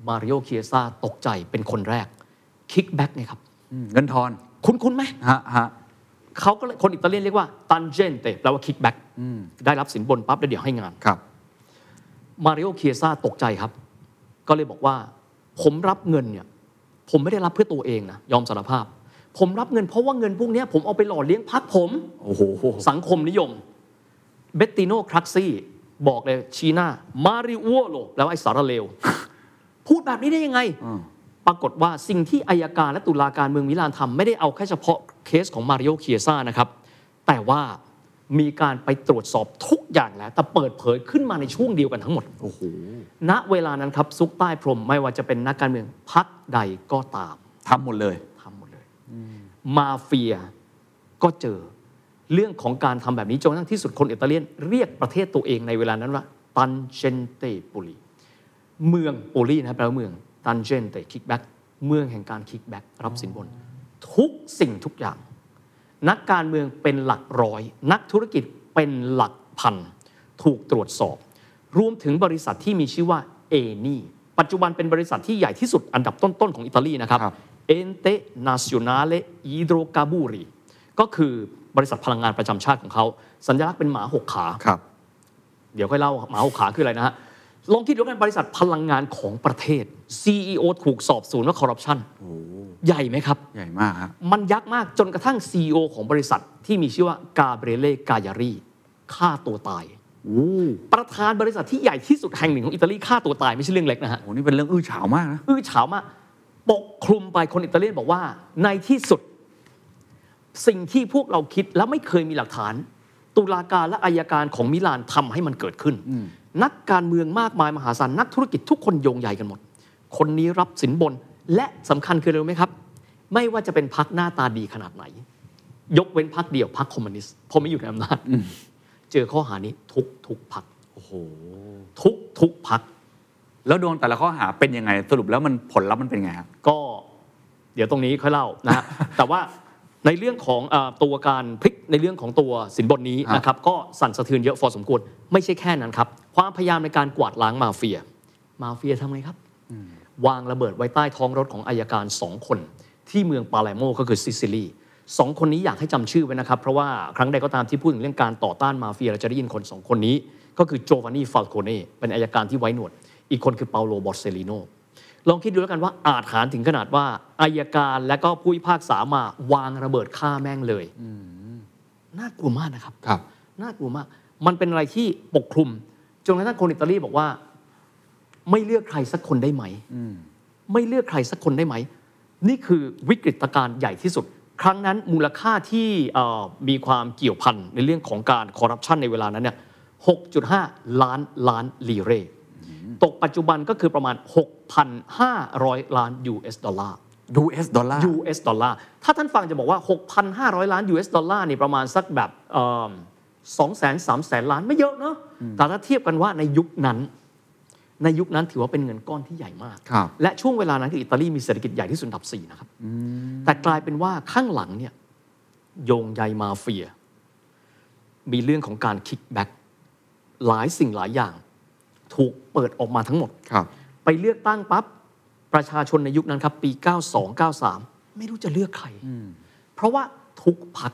[SPEAKER 1] มาริโอเคียซาตกใจเป็นคนแรก kickback ไงครับ
[SPEAKER 2] อืมเงินทอน
[SPEAKER 1] คุ้นคุ้นๆไหม
[SPEAKER 2] ฮะฮะ
[SPEAKER 1] เขาก็เลยคนอิตาเลียนเรียกว่า tangente แปลว่า kickback ได้รับสินบนปั๊บแล้วเดี๋ยวให้งาน
[SPEAKER 2] ครับ
[SPEAKER 1] มาริโอเคียซาตกใจครับ ก็เลยบอกว่า ผมรับเงินเนี่ยผมไม่ได้รับเพื่อตัวเองนะยอมสารภาพ ผมรับเงินเพราะว่าเงินพวกเนี้ยผมเอาไปหล่อเลี้ยงพักผม
[SPEAKER 2] โอ้โห
[SPEAKER 1] สังคมนิยมเบตติโนครักซี่บอกเลยชีหน้ามาริโอโลแล้วไอ้สารเลว พูดแบบนี้ได้ยังไง ปรากฏว่าสิ่งที่อายการและตุลาการเมืองมิลานทำไม่ได้เอาแค่เฉพาะเคสของมาริโอเคียซ่านะครับ แต่ว่ามีการไปตรวจสอบทุกอย่างแล้ว แต่เปิดเผยขึ้นมาในช่วงเดียวกันทั้งหมด
[SPEAKER 2] โอ้โห
[SPEAKER 1] ณเวลานั้นครับซุกใต้พรมไม่ว่าจะเป็นนักการเมืองพรรคใดก็ตาม
[SPEAKER 2] ทำหมดเลย
[SPEAKER 1] ทำหมดเลยมาเฟียก็เจอเรื่องของการทำแบบนี้จนกระทั่งที่สุดคนอิตาเลียน เรียกประเทศตัวเองในเวลานั้นว่า Tangentopoli เมือง poli นะครับแปลว่าเมือง tangente kickback เมืองแห่งการ kickback รับสินบน ทุกสิ่งทุกอย่าง นักการเมืองเป็นหลักร้อย นักธุรกิจเป็นหลักพัน ถูกตรวจสอบ รวมถึงบริษัทที่มีชื่อว่าเอนี่ปัจจุบันเป็นบริษัทที่ใหญ่ที่สุดอันดับต้น ๆ ของอิตาลีนะครับ
[SPEAKER 2] ครับ
[SPEAKER 1] เอนเตนาซิ o นาเลอีโดรกาบูรีก็คือบริษัทพลังงานประจำชาติของเขา สัญลักษณ์เป็นหมาหกขา
[SPEAKER 2] ครับ
[SPEAKER 1] เดี๋ยวค่อยเล่าหมาหกขาคืออะไรนะฮะ ลองคิดดูกันบริษัทพลังงานของประเทศ CEO ถูกสอบสวนว่าคอร์รัปชันใหญ่ไหมครับ
[SPEAKER 2] ใหญ่มากครับ
[SPEAKER 1] มันยักษ์มากจนกระทั่ง CEO ของบริษัทที่มีชื่อว่ากาเบรเล่กายารีฆ่าตัวตาย
[SPEAKER 2] โอ้
[SPEAKER 1] ประธานบริษัทที่ใหญ่ที่สุดแห่งหนึ่งของอิตาลีฆ่าตัวตายไม่ใช่เรื่องเล็กนะฮะ
[SPEAKER 2] โหนี่เป็นเรื่องอื้อฉาวมากนะ
[SPEAKER 1] อื้อฉาวมากปกคลุมไปคนอิตาเลียนบอกว่า ในที่สุด สิ่งที่พวกเราคิดและไม่เคยมีหลักฐาน ตุลาการและอายการของมิลานทำให้มันเกิดขึ้น นักการเมืองมากมายมหาศาลนักธุรกิจทุกคนโยงใยกันหมด คนนี้รับสินบนและสำคัญคืออะไรรู้ไหมครับ ไม่ว่าจะเป็นพักหน้าตาดีขนาดไหน ยกเว้นพักเดียวพักคอมมิวนิสต์เพราะไม่อยู่ในอำนาจเจอข้อหานี้ทุกทุกพัก
[SPEAKER 2] โอ้โห
[SPEAKER 1] ทุกทุกพัก
[SPEAKER 2] แล้วโดนแต่ละข้อหาเป็นยังไงสรุปแล้วมันผลลัพธ์มันเป็นไงครับ
[SPEAKER 1] ก็เดี๋ยวตรงนี้ค่อยเล่านะฮะแต่ว่า ในเรื่องของเออตัวการพลิกในเรื่องของตัวสินบนนี้
[SPEAKER 2] ครับ
[SPEAKER 1] นะครับก็สั่นสะเทือนเยอะพอสมควรไม่ใช่แค่นั้นครับ ความพยายามในการกวาดล้างมาเฟีย มาเฟียทำไงครับ วางระเบิดไว้ใต้ท้องรถของอายการสองคน ที่เมืองปาแลร์โมก็คือซิซิลีสองคนนี้อยากให้จำชื่อไว้นะครับ เพราะว่าครั้งใดก็ตามที่พูดถึงเรื่องการต่อต้านมาเฟียเราจะได้ยินคนสองคนนี้ ก็คือโจวานนี่ฟาลโคเน่เป็นอายการที่ไว้หนวด อีกคนคือเปาโลบอร์เซลิโน ลองคิดดูแล้วกันว่าอาจหารถึงขนาดว่าอายการและก็ผู้พิพากษามาวางระเบิดฆ่าแม่งเลยน่ากลัวมากนะครับ
[SPEAKER 2] ครับ
[SPEAKER 1] น่ากลัวมาก มันเป็นอะไรที่ปกคลุมจนกระทั่งคนอิตาลีบอกว่า ไม่เลือกใครสักคนได้ไหมไม่เลือกใครสักคนได้ไหม นี่คือวิกฤตการณ์ใหญ่ที่สุด ครั้งนั้นมูลค่าที่เอ่อมีความเกี่ยวพันในเรื่องของการคอร์รัปชันในเวลานั้นเนี่ย6.5 ล้านล้าน lire ตกปัจจุบันก็คือประมาณ 6,500 ล้าน US ดอลลาร์
[SPEAKER 2] US ดอลลาร์
[SPEAKER 1] US ดอลลาร์ ถ้าท่านฟังจะบอกว่า 6,500 ล้าน US ดอลลาร์นี่ประมาณสักแบบสองแสนสามแสนล้านไม่เยอะเนาะ แต่ถ้าเทียบกันว่าในยุคนั้น ในยุคนั้นถือว่าเป็นเงินก้อนที่ใหญ่มาก
[SPEAKER 2] ครับ
[SPEAKER 1] และช่วงเวลานั้นคืออิตาลีมีเศรษฐกิจใหญ่ที่สุดอันดับสี่นะครับ แต่กลายเป็นว่าข้างหลังเนี่ยโยงใยมาเฟีย มีเรื่องของการคิกแบ็กหลายสิ่งหลายอย่าง ถูกเปิดออกมาทั้งหมด
[SPEAKER 2] ครับ
[SPEAKER 1] ไปเลือกตั้งปั๊บประชาชนในยุคนั้นครับปี 92 93 ไม่รู้จะเลือกใคร เพราะว่าทุกพรรค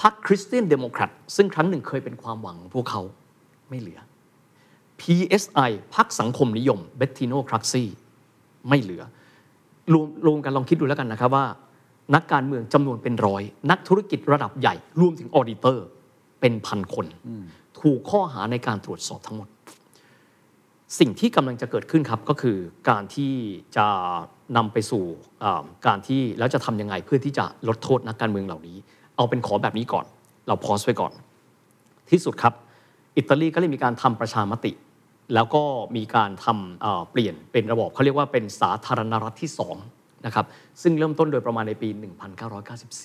[SPEAKER 1] พรรคคริสเตียนเดโมแครตซึ่งครั้งหนึ่งเคยเป็นความหวังของพวกเขาไม่เหลือ PSI พรรคสังคมนิยมเบตติโนครักซี่ไม่เหลือ รวมรวมกันลองคิดดูแล้วกันนะครับว่า นักการเมืองจำนวนเป็นร้อย นักธุรกิจระดับใหญ่ รวมถึง auditor เป็นพันคน ถูกข้อหาในการตรวจสอบทั้งหมด สิ่งที่กำลังจะเกิดขึ้นครับก็คือการที่จะนำไปสู่อ่าการที่แล้วจะทำยังไงเพื่อที่จะลดโทษนักการเมืองเหล่านี้ เอาเป็นขอแบบนี้ก่อน เราพอสไว้ก่อน ที่สุดครับ อิตาลีก็เลยมีการทำประชามติ แล้วก็มีการทำเอ่อเปลี่ยนเป็นระบบเขาเรียกว่าเป็นสาธารณรัฐที่2นะครับซึ่งเริ่มต้นโดยประมาณในปี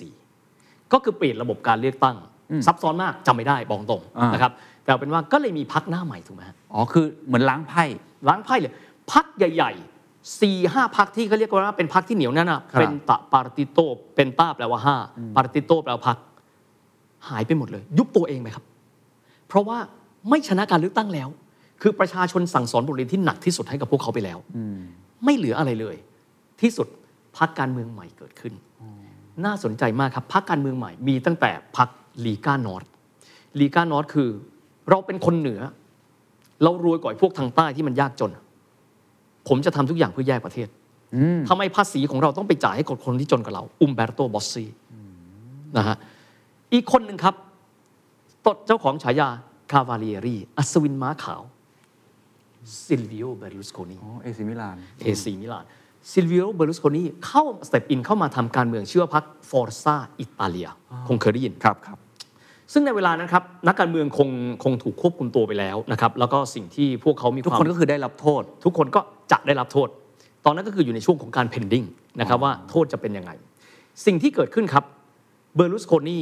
[SPEAKER 1] 1994 ก็คือเปลี่ยนระบบการเลือกตั้ง ซับซ้อนมากจำไม่ได้บอกตรง
[SPEAKER 2] อ่าน
[SPEAKER 1] นะครับ แต่เอาเป็นว่าก็เลยมีพรรคหน้าใหม่ถูกไหมฮะ
[SPEAKER 2] อ๋อคือเหมือนล้างไพ่
[SPEAKER 1] ล้างไพ่เลยพรรคใหญ่ๆสี่ห้าพรรคที่เขาเรียกว่าเป็นพรรคที่เหนียวแน่นอะ
[SPEAKER 2] ครับ
[SPEAKER 1] pentapartito penta แปลว่าห้า partito แปลว่าพรรคหายไปหมดเลย ยุบตัวเองไหมครับ เพราะว่าไม่ชนะการเลือกตั้งแล้ว คือประชาชนสั่งสอนบทเรียนที่หนักที่สุดให้กับพวกเขาไปแล้วไม่เหลืออะไรเลย ที่สุดพรรคการเมืองใหม่เกิดขึ้น น่าสนใจมากครับพรรคการเมืองใหม่มีตั้งแต่พรรค Lega Nord Lega Nord คือ เราเป็นคนเหนือ เรารวยกว่าไอ้พวกทางใต้ที่มันยากจน ผมจะทำทุกอย่างเพื่อแยกประเทศทำไมภาษีของเราต้องไปจ่ายให้กับคนที่จนกว่าเรา อุมเบรโตบอสซีนะฮะอีกคนหนึ่งครับตดเจ้าของฉายา cavaliere อัศวินม้าขาวซิลวิโอเบรุสโคนี
[SPEAKER 2] อ๋อ AC Milan
[SPEAKER 1] AC Milan ซิลวิโอเบรุสโคนีเข้า step in เข้ามาทำการเมืองชื่อว่าพรรคฟอร์ซาอิตาเลีย คงเคยได้ยิน
[SPEAKER 2] ครับครับ
[SPEAKER 1] ซึ่งในเวลานั้นครับนักการเมืองคงคงถูกควบคุมตัวไปแล้วนะครับแล้วก็สิ่งที่พวกเขามี
[SPEAKER 2] ทุก
[SPEAKER 1] ความ
[SPEAKER 2] คนก็คือได้รับโทษ
[SPEAKER 1] ทุกคนก็จะได้รับโทษ ตอนนั้นก็คืออยู่ในช่วงของการ pending นะครับว่าโทษจะเป็นยังไง สิ่งที่เกิดขึ้นครับเบอร์ลุสโคนี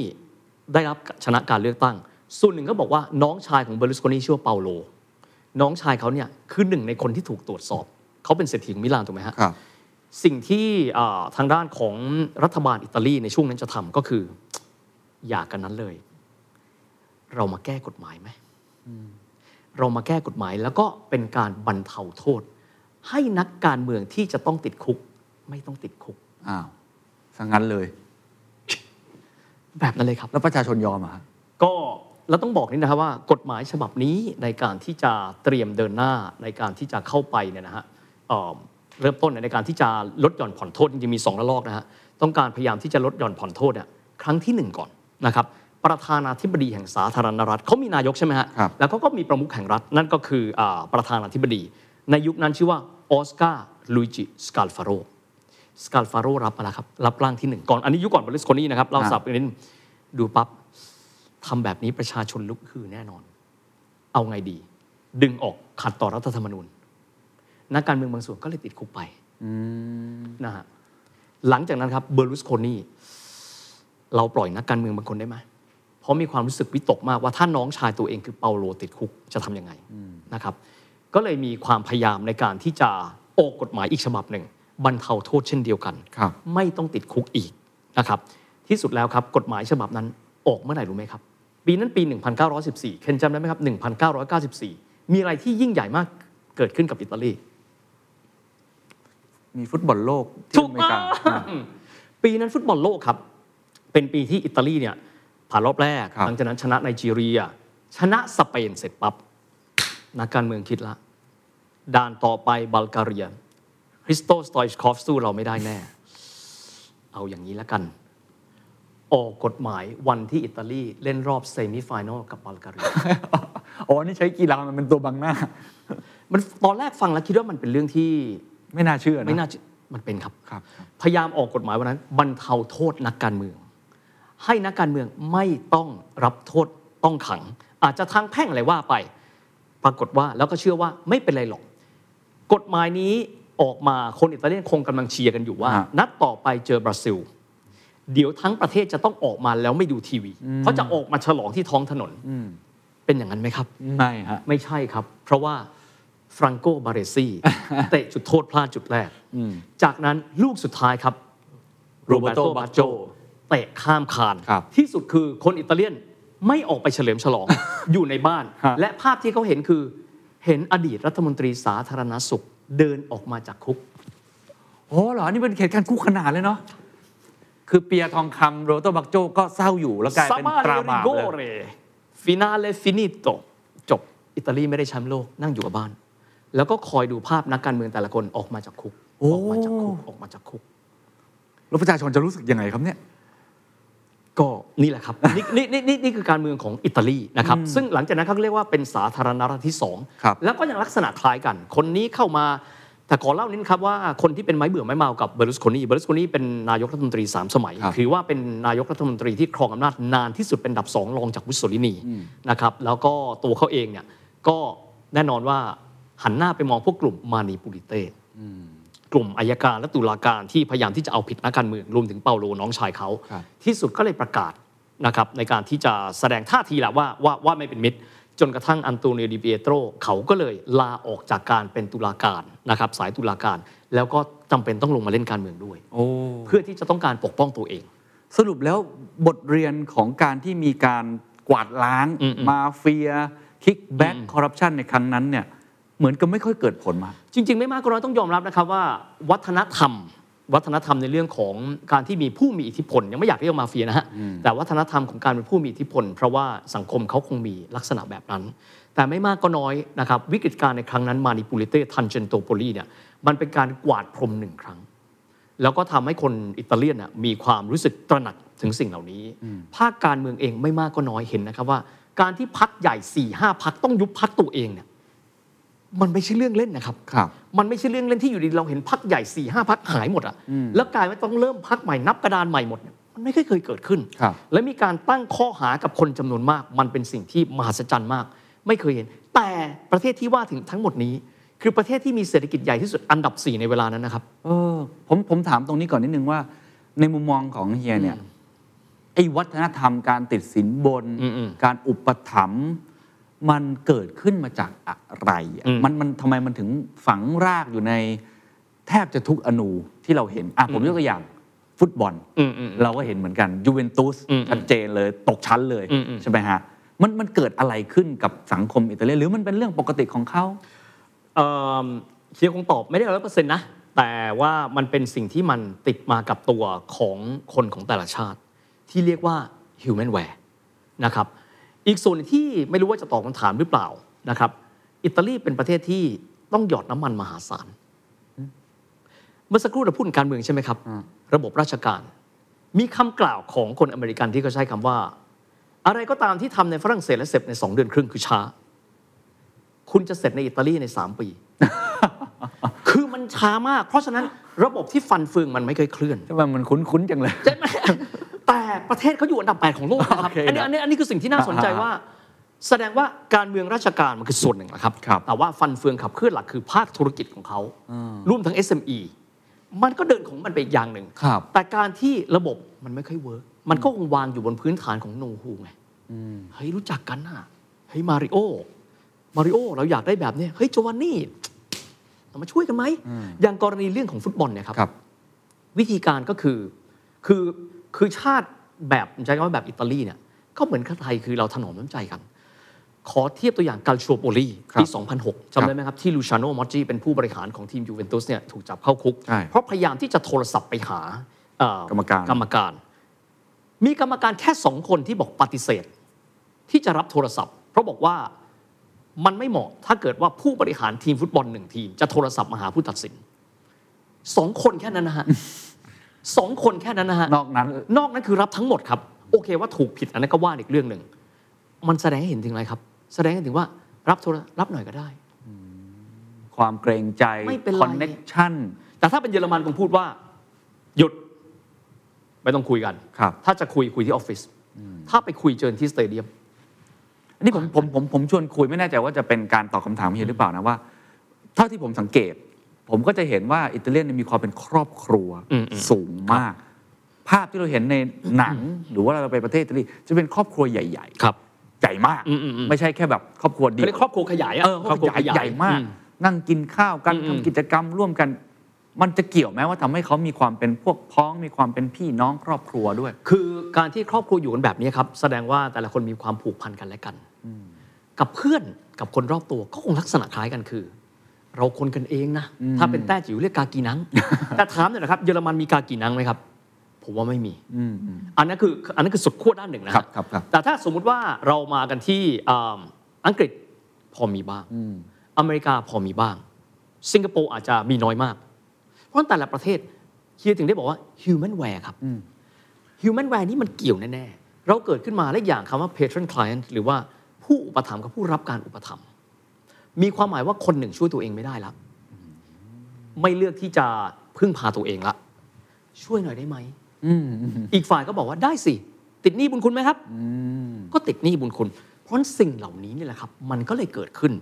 [SPEAKER 1] ได้รับชนะการเลือกตั้ง ส่วนหนึ่งก็บอกว่าน้องชายของเบอร์ลุสโคนีชื่อว่าเปาโล น้องชายเขาเนี่ยคือหนึ่งในคนที่ถูกตรวจสอบ เขาเป็นเศรษฐีของมิลานถูกไหมฮะ
[SPEAKER 2] ครับ
[SPEAKER 1] สิ่งที่อ่าทางด้านของรัฐบาลอิตาลีในช่วงนั้นจะทำก็คือ อย่ากันนั้นเลย เรามาแก้กฎหมายไหมเรามาแก้กฎหมายแล้วก็เป็นการบรรเทาโทษ ให้นักการเมืองที่จะต้องติดคุก ไม่ต้องติดคุก
[SPEAKER 2] อ้าวสังงั้นเลย
[SPEAKER 1] แบบนั้นเลยครับ
[SPEAKER 2] แล้วประชาชนยอมเหรอะฮะ
[SPEAKER 1] ก็เราต้องบอกนี่นะครับว่ากฎหมายฉบับนี้ในการที่จะเตรียมเดินหน้าในการที่จะเข้าไปเนี่ยนะฮะเอ่อเริ่มต้นในการที่จะลดหย่อนผ่อนโทษจริงๆมีสองระลอกนะฮะต้องการพยายามที่จะลดหย่อนผ่อนโทษเนี่ยครั้งที่หนึ่งก่อนนะครับ ประธานาธิบดีแห่งสาธารณรัฐเขามีนายกใช่ไหมฮะ
[SPEAKER 2] ครับ
[SPEAKER 1] แล้วเขาก็มีประมุขแห่งรัฐนั่นก็คืออาประธานาธิบดี ในยุคนั้นชื่อว่าออสการ์ลุยจิสกาลฟาโรสกาลฟาโรรับมาแล้วครับ รับร่างที่หนึ่งก่อน อันนี้ยุคก่อนบริสโคนี่นะครับ เรา
[SPEAKER 2] อ่า
[SPEAKER 1] สับไปนิดนึงดูปั๊บทำแบบนี้ประชาชนลุกฮือแน่นอน เอาไงดี ดึงออกขัดต่อรัฐธรรมนูญนักการเมืองบางส่วนก็เลยติดคุกไปนะฮะหลังจากนั้นครับเบอร์ลุสโคนีเราปล่อยนักการเมืองบางคนได้ไหม เพราะมีความรู้สึกวิตกมากว่าถ้าน้องชายตัวเองคือเปาโลติดคุกจะทำยังไงนะครับ ก็เลยมีความพยายามในการที่จะออกกฎหมายอีกฉบับหนึ่งบรรเทาโทษเช่นเดียวกัน
[SPEAKER 2] ครับ
[SPEAKER 1] ไม่ต้องติดคุกอีกนะครับ ที่สุดแล้วครับกฎหมายฉบับนั้นออกเมื่อไหร่รู้ไหมครับ ปีนั้นปี 1914 เคนจำได้ไหมครับ 1994 มีอะไรที่ยิ่งใหญ่มากเกิดขึ้นกับอิตาลี
[SPEAKER 2] มีฟุตบอลโลกที่
[SPEAKER 1] ถูก
[SPEAKER 2] อเมริกา
[SPEAKER 1] ต้องปีนั้นฟุตบอลโลกครับ เป็นปีที่อิตาลีเนี่ย ผ่านรอบแรก
[SPEAKER 2] ครับ
[SPEAKER 1] หลังจากนั้นชนะไนจีเรีย ชนะสเปนเสร็จปั๊บนักการเมืองคิดละ ด่านต่อไปบัลแการียคริสโตสตอยชคอฟสู้เราไม่ได้แน่ เอาอย่างนี้แล้วกัน ออกกฎหมายวันที่อิตาลีเล่นรอบเซมิไฟแนลกับบัลแการีย
[SPEAKER 2] อ๋อ นี่ใช้กีฬามันเป็นตัวบังหน้า
[SPEAKER 1] มันตอนแรกฟังแล้วคิดว่ามันเป็นเรื่องที่
[SPEAKER 2] ไม่น่าเชื่อนะ
[SPEAKER 1] ไม่น่าจะมันเป็นครับ
[SPEAKER 2] ครับครับ
[SPEAKER 1] พยายามออกกฎหมายวันนั้นบรรเทาโทษนักการเมือง ให้นักการเมืองไม่ต้องรับโทษต้องขัง อาจจะทางแพ่งอะไรว่าไป ปรากฏว่าแล้วก็เชื่อว่าไม่เป็นไรหรอก กฎหมายนี้ออกมาคนอิตาเลียนคงกำลังเชียร์กันอยู่ว่า
[SPEAKER 2] ฮะ
[SPEAKER 1] นัดต่อไปเจอบราซิล เดี๋ยวทั้งประเทศจะต้องออกมาแล้วไม่ดูทีวีเพราะจะออกมาฉลองที่ท้องถนนเป็นอย่างนั้นไหมครับ
[SPEAKER 2] ไม่ฮะ
[SPEAKER 1] ไม่ใช่ครับ เพราะว่าฟรังโกบาเรซีเตะจุดโทษพลาดจุดแรกจากนั้นลูกสุดท้ายครับโรเบโต
[SPEAKER 2] Roberto
[SPEAKER 1] บาโจ
[SPEAKER 2] Baggio
[SPEAKER 1] เตะข้ามคาน
[SPEAKER 2] ครับ
[SPEAKER 1] ที่สุดคือคนอิตาเลียนไม่ออกไปเฉลิมฉลอง อยู่ในบ้าน
[SPEAKER 2] ฮะ
[SPEAKER 1] และภาพที่เขาเห็นคือ เห็นอดีตรัฐมนตรีสาธารณสุขเดินออกมาจากคุก
[SPEAKER 2] โอ้เหรอ นี่เป็นเหตุการณ์คู่ขนานเลยเนาะคือเปียทองคำโรโตบักโจก็เศร้าอยู่แล้วกลาย
[SPEAKER 1] ซา
[SPEAKER 2] เป็น
[SPEAKER 1] มา
[SPEAKER 2] ต
[SPEAKER 1] เล
[SPEAKER 2] รา
[SPEAKER 1] ริ
[SPEAKER 2] บาป
[SPEAKER 1] โก
[SPEAKER 2] เลย
[SPEAKER 1] เรฟินาเลฟินิโตจบอิตาลีไม่ได้แชมป์โลกนั่งอยู่กับบ้าน แล้วก็คอยดูภาพนักการเมืองแต่ละคนออกมาจากคุก
[SPEAKER 2] โอ้
[SPEAKER 1] ออกมาจากคุกออกมาจากคุก
[SPEAKER 2] แล้วประชาชนจะรู้สึกยังไงครับเนี่ย
[SPEAKER 1] ก็นี่แหละครับนี่นี่นี่นี่นี่คือการเมืองของอิตาลีนะครับซึ่งหลังจากนั้นเขาเรียกว่าเป็นสาธารณรัฐที่สอง
[SPEAKER 2] ครับ
[SPEAKER 1] แล้วก็ยังลักษณะคล้ายกัน คนนี้เข้ามาแต่ขอเล่านิดครับว่าคนที่เป็นไม้เบื่อไม้เมากับเบอร์ลุสโคนีเบอร์ลุสโคนีเป็นนายกรัฐมนตรี 3 สมัย
[SPEAKER 2] ครับ
[SPEAKER 1] ถือว่าเป็นนายกรัฐมนตรีที่ครองอำนาจนานที่สุดเป็นอันดับสองรองจากมุสโสลินีนะครับแล้วก็ตัวเขาเองเนี่ยก็แน่นอนว่าหันหน้าไปมองพวกกลุ่มมานีปูลิเต้ กลุ่มอัยการและตุลาการที่พยายามที่จะเอาผิดนักการเมืองรวมถึงเปาโลน้องชายเขา
[SPEAKER 2] ครับ
[SPEAKER 1] ที่สุดก็เลยประกาศนะครับในการที่จะแสดงท่าทีแหละว่าว่าว่าไม่เป็นมิตร จนกระทั่งอันโตเนียดิเปียโตรเขาก็เลยลาออกจากการเป็นตุลาการนะครับสายตุลาการ แล้วก็จำเป็นต้องลงมาเล่นการเมืองด้วย
[SPEAKER 2] โอ้
[SPEAKER 1] เพื่อที่จะต้องการปกป้องตัวเอง
[SPEAKER 2] สรุปแล้วบทเรียนของการที่มีการกวาดล้าง
[SPEAKER 1] อืมอืม
[SPEAKER 2] มาเฟีย kickback คอร์รัปชันในครั้งนั้นเนี่ย เหมือนกับไม่ค่อยเกิดผลมา
[SPEAKER 1] จริง ๆ ไม่มากก็น้อยต้องยอมรับนะครับว่า วัฒนธรรม วัฒนธรรมในเรื่องของการที่มีผู้มีอิทธิพล ยังไม่อยากเรียกว่ามาเฟียนะฮะแต่วัฒนธรรมของการเป็นผู้มีอิทธิพล เพราะว่าสังคมเขาคงมีลักษณะแบบนั้น แต่ไม่มากก็น้อยนะครับวิกฤตการณ์ในครั้งนั้นมานิปูลิเตทันเจนโตโปลีเนี่ยมันเป็นการกวาดพรมหนึ่งครั้ง แล้วก็ทำให้คนอิตาเลียนน่ะมีความรู้สึกตระหนักถึงสิ่งเหล่านี้ ภาคการเมืองเองไม่มากก็น้อยเห็นนะครับว่า การที่พักใหญ่4ี่ห้าพักต้องยุบพักตัวเองเนี่ย มันไม่ใช่เรื่องเล่นนะครับ
[SPEAKER 2] ครับ
[SPEAKER 1] มันไม่ใช่เรื่องเล่นที่อยู่ดีเราเห็นพักใหญ่4ี่ห้าพักหายหมดอะแล้วกลายว่าต้องเริ่มพักใหม่นับกระดานใหม่หมดเนี่ยมันไม่เคยเคยเกิดขึ้น
[SPEAKER 2] ครับ
[SPEAKER 1] และมีการตั้งข้อหากับคนจำนวนมาก มันเป็นสิ่งที่มหัศจรรย์มาก ไม่เคยเห็น แต่ประเทศที่ว่าถึงทั้งหมดนี้ คือประเทศที่มีเศรษฐกิจใหญ่ที่สุดอันดับ4ในเวลานั้นนะครับ
[SPEAKER 2] เออ ผมผมถามตรงนี้ก่อนนิดนึงว่า ในมุมมองของเฮียเนี่ยไอ้วัฒนธรรมการติดสินบน
[SPEAKER 1] อืม
[SPEAKER 2] การอุปถัมภ์ มันเกิดขึ้นมาจากอะไรอะ
[SPEAKER 1] อืม
[SPEAKER 2] มันมันทำไมมันถึงฝังรากอยู่ในแทบจะทุกอนูที่เราเห็นอะผมยกตัวอย่างฟุตบอล
[SPEAKER 1] อืมอืม
[SPEAKER 2] เราก็เห็นเหมือนกันยูเวนตุส
[SPEAKER 1] อืม
[SPEAKER 2] ชัดเจนเลยตกชั้นเลย
[SPEAKER 1] อืมอืม
[SPEAKER 2] ใช่ไหมฮะมันมันเกิดอะไรขึ้นกับสังคมอิตาเลียนหรือมันเป็นเรื่องปกติของเขา
[SPEAKER 1] เอ่อเฮียคงตอบไม่ได้ร้อยเปอร์เซ็นต์นะแต่ว่ามันเป็นสิ่งที่มันติดมากับตัวของคนของแต่ละชาติ ที่เรียกว่า humanware นะครับ อีกส่วนที่ไม่รู้ว่าจะตอบคำถามหรือเปล่านะครับ อิตาลีเป็นประเทศที่ต้องหยอดน้ำมันมหาศาล เมื่อสักครู่เราพูดถึงการเมืองใช่ไหมครับ ระบบราชการ มีคำกล่าวของคนอเมริกันที่เขาใช้คำว่า อะไรก็ตามที่ทำในฝรั่งเศสและเสร็จในสองเดือนครึ่งคือช้า คุณจะเสร็จในอิตาลีในสามปี คือมันช้ามาก เพราะฉะนั้นระบบที่ฟันเฟืองมันไม่เคยเคลื่อน
[SPEAKER 2] ใช่ไหมมันคุ้นๆจังเลย
[SPEAKER 1] ใช่ไหมแต่ ประเทศเขาอยู่อันดับ8ของโลกนะครับ
[SPEAKER 2] โอเค
[SPEAKER 1] อันนี้อันนี้อันนี้คือสิ่งที่น่าสนใจ
[SPEAKER 2] อ่าฮะ
[SPEAKER 1] ว่า แสดงว่าการเมืองราชการมันคือส่วนหนึ่งนะครับ
[SPEAKER 2] ครับ
[SPEAKER 1] แต่ว่าฟันเฟืองขับเคลื่อนหลักคือภาคธุรกิจของเขารวมทั้ง SME มันก็เดินของมันไปอีกอย่างหนึ่ง
[SPEAKER 2] ครับ
[SPEAKER 1] แต่การที่ระบบมันไม่ค่อย work มันก็คงวางอยู่บนพื้นฐานของ know who ไงเฮ้ยรู้จักกันน่ะเฮ้ยมาริโอมาริโอเราอยากได้แบบเนี้ยเฮ้ยโจวานนี่เรามาช่วยกันไหมอย่างกรณีเรื่องของฟุตบอลเนี่ยครับ
[SPEAKER 2] ครับ
[SPEAKER 1] วิธีการก็คือคือคือชาติ แบบใช้คำว่าแบบอิตาลีเนี่ยก็เหมือนกับไทยคือเราถนอมน้ำใจกัน ขอเทียบตัวอย่างกาลชัวโปลี
[SPEAKER 2] ครับ
[SPEAKER 1] ปี 2006จำได้ไหมครับที่ลูชาโนมอ g จีเป็นผู้บริหารของทีมยูเวนตุสเนี่ยถูกจับเข้าคุก
[SPEAKER 2] ใช่
[SPEAKER 1] เพราะพยายามที่จะโทรศัพท์ไปหาเอ่อก
[SPEAKER 2] รรมการ
[SPEAKER 1] กรรมการ มีกรรมการแค่สองคนที่บอกปฏิเสธ ที่จะรับโทรศัพท์ เพราะบอกว่ามันไม่เหมาะถ้าเกิดว่าผู้บริหารทีมฟุตบอลหนึ่งทีม จะโทรศัพท์มาหาผู้ตัดสินสองคนแค่นั้นนะฮะ สองคนแค่นั้นนะฮะ
[SPEAKER 2] นอกนั้น
[SPEAKER 1] นอกนั้นคือรับทั้งหมดครับ โอเคว่าถูกผิดอันนั้นก็ว่าอีกเรื่องหนึ่ง มันแสดงให้เห็นถึงอะไรครับ แสดงให้เห็นถึงว่ารับโทรรับหน่อยก็ได้
[SPEAKER 2] ความเกรงใจ
[SPEAKER 1] ไม่เป็นไร
[SPEAKER 2] คอนเน็กชัน
[SPEAKER 1] แต่ถ้าเป็นเยอรมันคงพูดว่า หยุด ไม่ต้องคุยกัน
[SPEAKER 2] ครับ
[SPEAKER 1] ถ้าจะคุยคุยที่ออฟฟิศถ้าไปคุยเจอที่สเตเดียม
[SPEAKER 2] อันนี้ผมผมผมผมชวนคุยไม่แน่ใจว่าจะเป็นการตอบคำถามเฮียหรือเปล่านะว่า เท่าที่ผมสังเกต ผมก็จะเห็นว่าอิตาเลียนเนยมีความเป็นครอบครัว
[SPEAKER 1] อืมอืม
[SPEAKER 2] สูงมาก ภาพที่เราเห็นในหนังหรือว่าเราไปประเทศอิตาลีจะเป็นครอบครัวใหญ่
[SPEAKER 1] ครับ
[SPEAKER 2] ๆใหญ่มาก
[SPEAKER 1] อืมอืมอืม
[SPEAKER 2] ไม่ใช่แค่แบบครอบครัวเดี
[SPEAKER 1] เขา
[SPEAKER 2] ยว
[SPEAKER 1] เรียกครอบครัวขยายอะ
[SPEAKER 2] เออครอบครัวใหญ่ใหญ่มาก
[SPEAKER 1] อื
[SPEAKER 2] นั่งกินข้าวกัน
[SPEAKER 1] อืมอืม
[SPEAKER 2] ทำกิจกรรมร่วมกัน มันจะเกี่ยวไหมว่าทำให้เขามีความเป็นพวกพ้องมีความเป็นพี่น้องครอบครัวด้วย
[SPEAKER 1] คือการที่ครอบครัวอยู่กันแบบนี้ครับ แสดงว่าแต่ละคนมีความผูกพันกันและกันกับเพื่อนกับคนรอบตัวก็คงลักษณะคล้ายกันคือ เราคนกันเองนะ ถ้าเป็นแต้จิ๋วเรียกกากีนัง แต่ถามหน่อยนะครับเยอรมันมีกากีนังไหมครับ ผมว่าไม่มี
[SPEAKER 2] อืมอืม
[SPEAKER 1] อันนั้นคืออันนั้นคือสุดขั้วด้านหนึ่งนะฮะ
[SPEAKER 2] ครับครับครับ
[SPEAKER 1] แต่ถ้าสมมุติว่าเรามากันที่อ่าอังกฤษพอมีบ้าง
[SPEAKER 2] อืม
[SPEAKER 1] อเมริกาพอมีบ้าง สิงคโปร์อาจจะมีน้อยมาก เพราะฉะนั้นแต่ละประเทศเฮียถึงได้บอกว่า humanware ครับ
[SPEAKER 2] อืม
[SPEAKER 1] humanware นี่มันเกี่ยวแน่ ๆ เราเกิดขึ้นมาและอย่างคำว่า patron client หรือว่าผู้อุปถัมภ์กับผู้รับการอุปถัมภ์ มีความหมายว่าคนหนึ่งช่วยตัวเองไม่ได้ละไม่เลือกที่จะพึ่งพาตัวเองละช่วยหน่อยได้ไหม
[SPEAKER 2] อืมอืม
[SPEAKER 1] อีกฝ่ายก็บอกว่าได้สิ ติดหนี้บุญคุณไหมครับ
[SPEAKER 2] อืม
[SPEAKER 1] ก็ติดหนี้บุญคุณ เพราะฉะนั้นสิ่งเหล่านี้นี่แหละครับ มันก็เลยเกิดขึ้น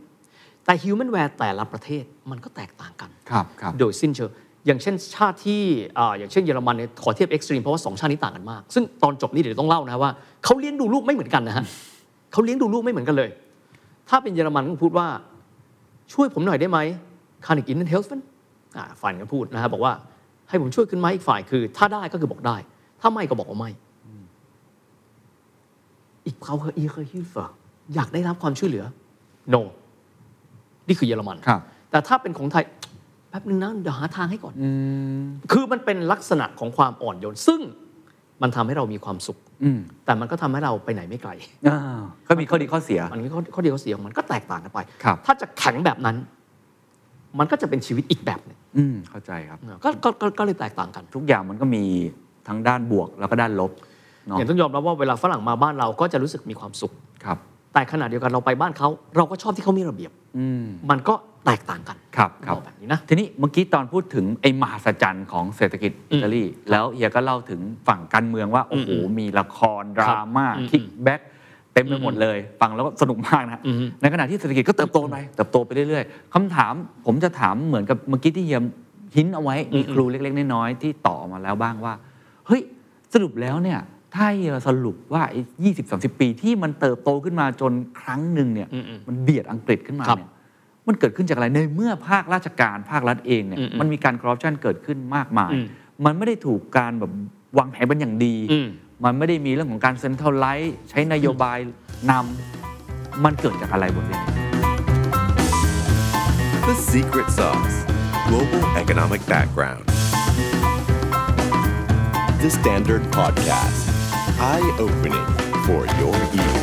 [SPEAKER 1] แต่ humanware แต่ละประเทศมันก็แตกต่างกัน
[SPEAKER 2] ครับครับ
[SPEAKER 1] โดยสิ้นเชิงอย่างเช่นชาติที่อ่าอย่างเช่นเยอรมันเนี่ยขอเทียบ extreme เพราะว่าสองชาตินี้ต่างกันมาก ซึ่งตอนจบนี้เดี๋ยวต้องเล่านะว่าเขาเลี้ยงดูลูกไม่เหมือนกันนะฮะเขาเลี้ยงดูลูกไม่เหมือนกันเลย ถ้าเป็นเยอรมันก็พูดว่า ช่วยผมหน่อยได้ไหม kann ich Ihnen helfenอ่าฝ่ายก็พูดนะฮะบอกว่าให้ผมช่วยขึ้นไหมอีกฝ่ายคือ ถ้าได้ก็คือบอกได้ ถ้าไม่ก็บอกว่าไม่อีกเขาเคยอีเคยฮิลฟ์อยากได้รับความช่วยเหลือ no นี่คือเยอรมัน
[SPEAKER 2] ครับ
[SPEAKER 1] แต่ถ้าเป็นของไทยแป๊บนึงนะเดี๋ยวหาทางให้ก่อน
[SPEAKER 2] อืม
[SPEAKER 1] คือมันเป็นลักษณะของความอ่อนโยน ซึ่ง มันทำให้เรามีความสุข
[SPEAKER 2] อืม
[SPEAKER 1] แต่มันก็ทำให้เราไปไหนไม่ไกล
[SPEAKER 2] อ่าก็มีข้อดีข้อเสีย
[SPEAKER 1] มันมีข้อข้อดีข้อเสียของมันก็แตกต่างกันไป
[SPEAKER 2] ครับ
[SPEAKER 1] ถ้าจะแข็งแบบนั้น มันก็จะเป็นชีวิตอีกแบบหนึ่ง
[SPEAKER 2] อืมเข้าใจครับ
[SPEAKER 1] ก็ก็ก็ก็เลยแตกต่างกัน
[SPEAKER 2] ทุกอย่างมันก็มีทั้งด้านบวกแล้วก็ด้านลบเนาะ
[SPEAKER 1] อย่างต้องยอมรับว่าเวลาฝรั่งมาบ้านเราก็จะรู้สึกมีความสุข
[SPEAKER 2] ครับ
[SPEAKER 1] แต่ขณะเดียวกันเราไปบ้านเขาเราก็ชอบที่เขามีระเบียบ
[SPEAKER 2] อืม
[SPEAKER 1] มันก็ แตกต่างกัน
[SPEAKER 2] ครับครับ
[SPEAKER 1] เอาแบบนี้นะ
[SPEAKER 2] ทีนี้เมื่อกี้ตอนพูดถึงไอ้มหัศจรรย์ของเศรษฐกิจอิตาลีแล้วเฮียก็เล่าถึงฝั่งการเมืองว่าโอ้โห
[SPEAKER 1] อืม
[SPEAKER 2] มีละครดราม่า
[SPEAKER 1] อืม
[SPEAKER 2] kickbackเต็มไปหมดเลย ฟังแล้วก็สนุกมากนะ
[SPEAKER 1] อืม
[SPEAKER 2] ในขณะที่เศรษฐกิจก็เติบโตไปเติบโตไปเรื่อยๆคำถามผมจะถามเหมือนกับเมื่อกี้ที่เฮียหินเอาไว้มีครูเล็กๆน้อยๆที่ต่อมาแล้วบ้างว่าเฮ้ยสรุปแล้วเนี่ยถ้าเฮียสรุปว่าไอ้ยี่สิบสามสิบปีที่มันเติบโตขึ้นมาจนครั้งหนึ่งเนี่ย
[SPEAKER 1] อืมๆ
[SPEAKER 2] มันเบียดอังกฤษขึ้นมา
[SPEAKER 1] ครับ
[SPEAKER 2] เนี่ย มันเกิดขึ้นจากอะไรในเมื่อภาคราชการภาครัฐเองเนี่ย
[SPEAKER 1] อืมๆ
[SPEAKER 2] มันมีการคอร์รัปชันเกิดขึ้นมากมาย
[SPEAKER 1] อืม
[SPEAKER 2] มันไม่ได้ถูกการแบบวางแผนเป็นอย่างดี
[SPEAKER 1] อืม
[SPEAKER 2] มันไม่ได้มีเรื่องของการเซ็นทรัลไลท์ใช้นโยบายนำมันเกิดจากอะไรบทเรียน
[SPEAKER 3] The secret sauce Global Economic Background. The Standard Podcast. Eye opening for your ears.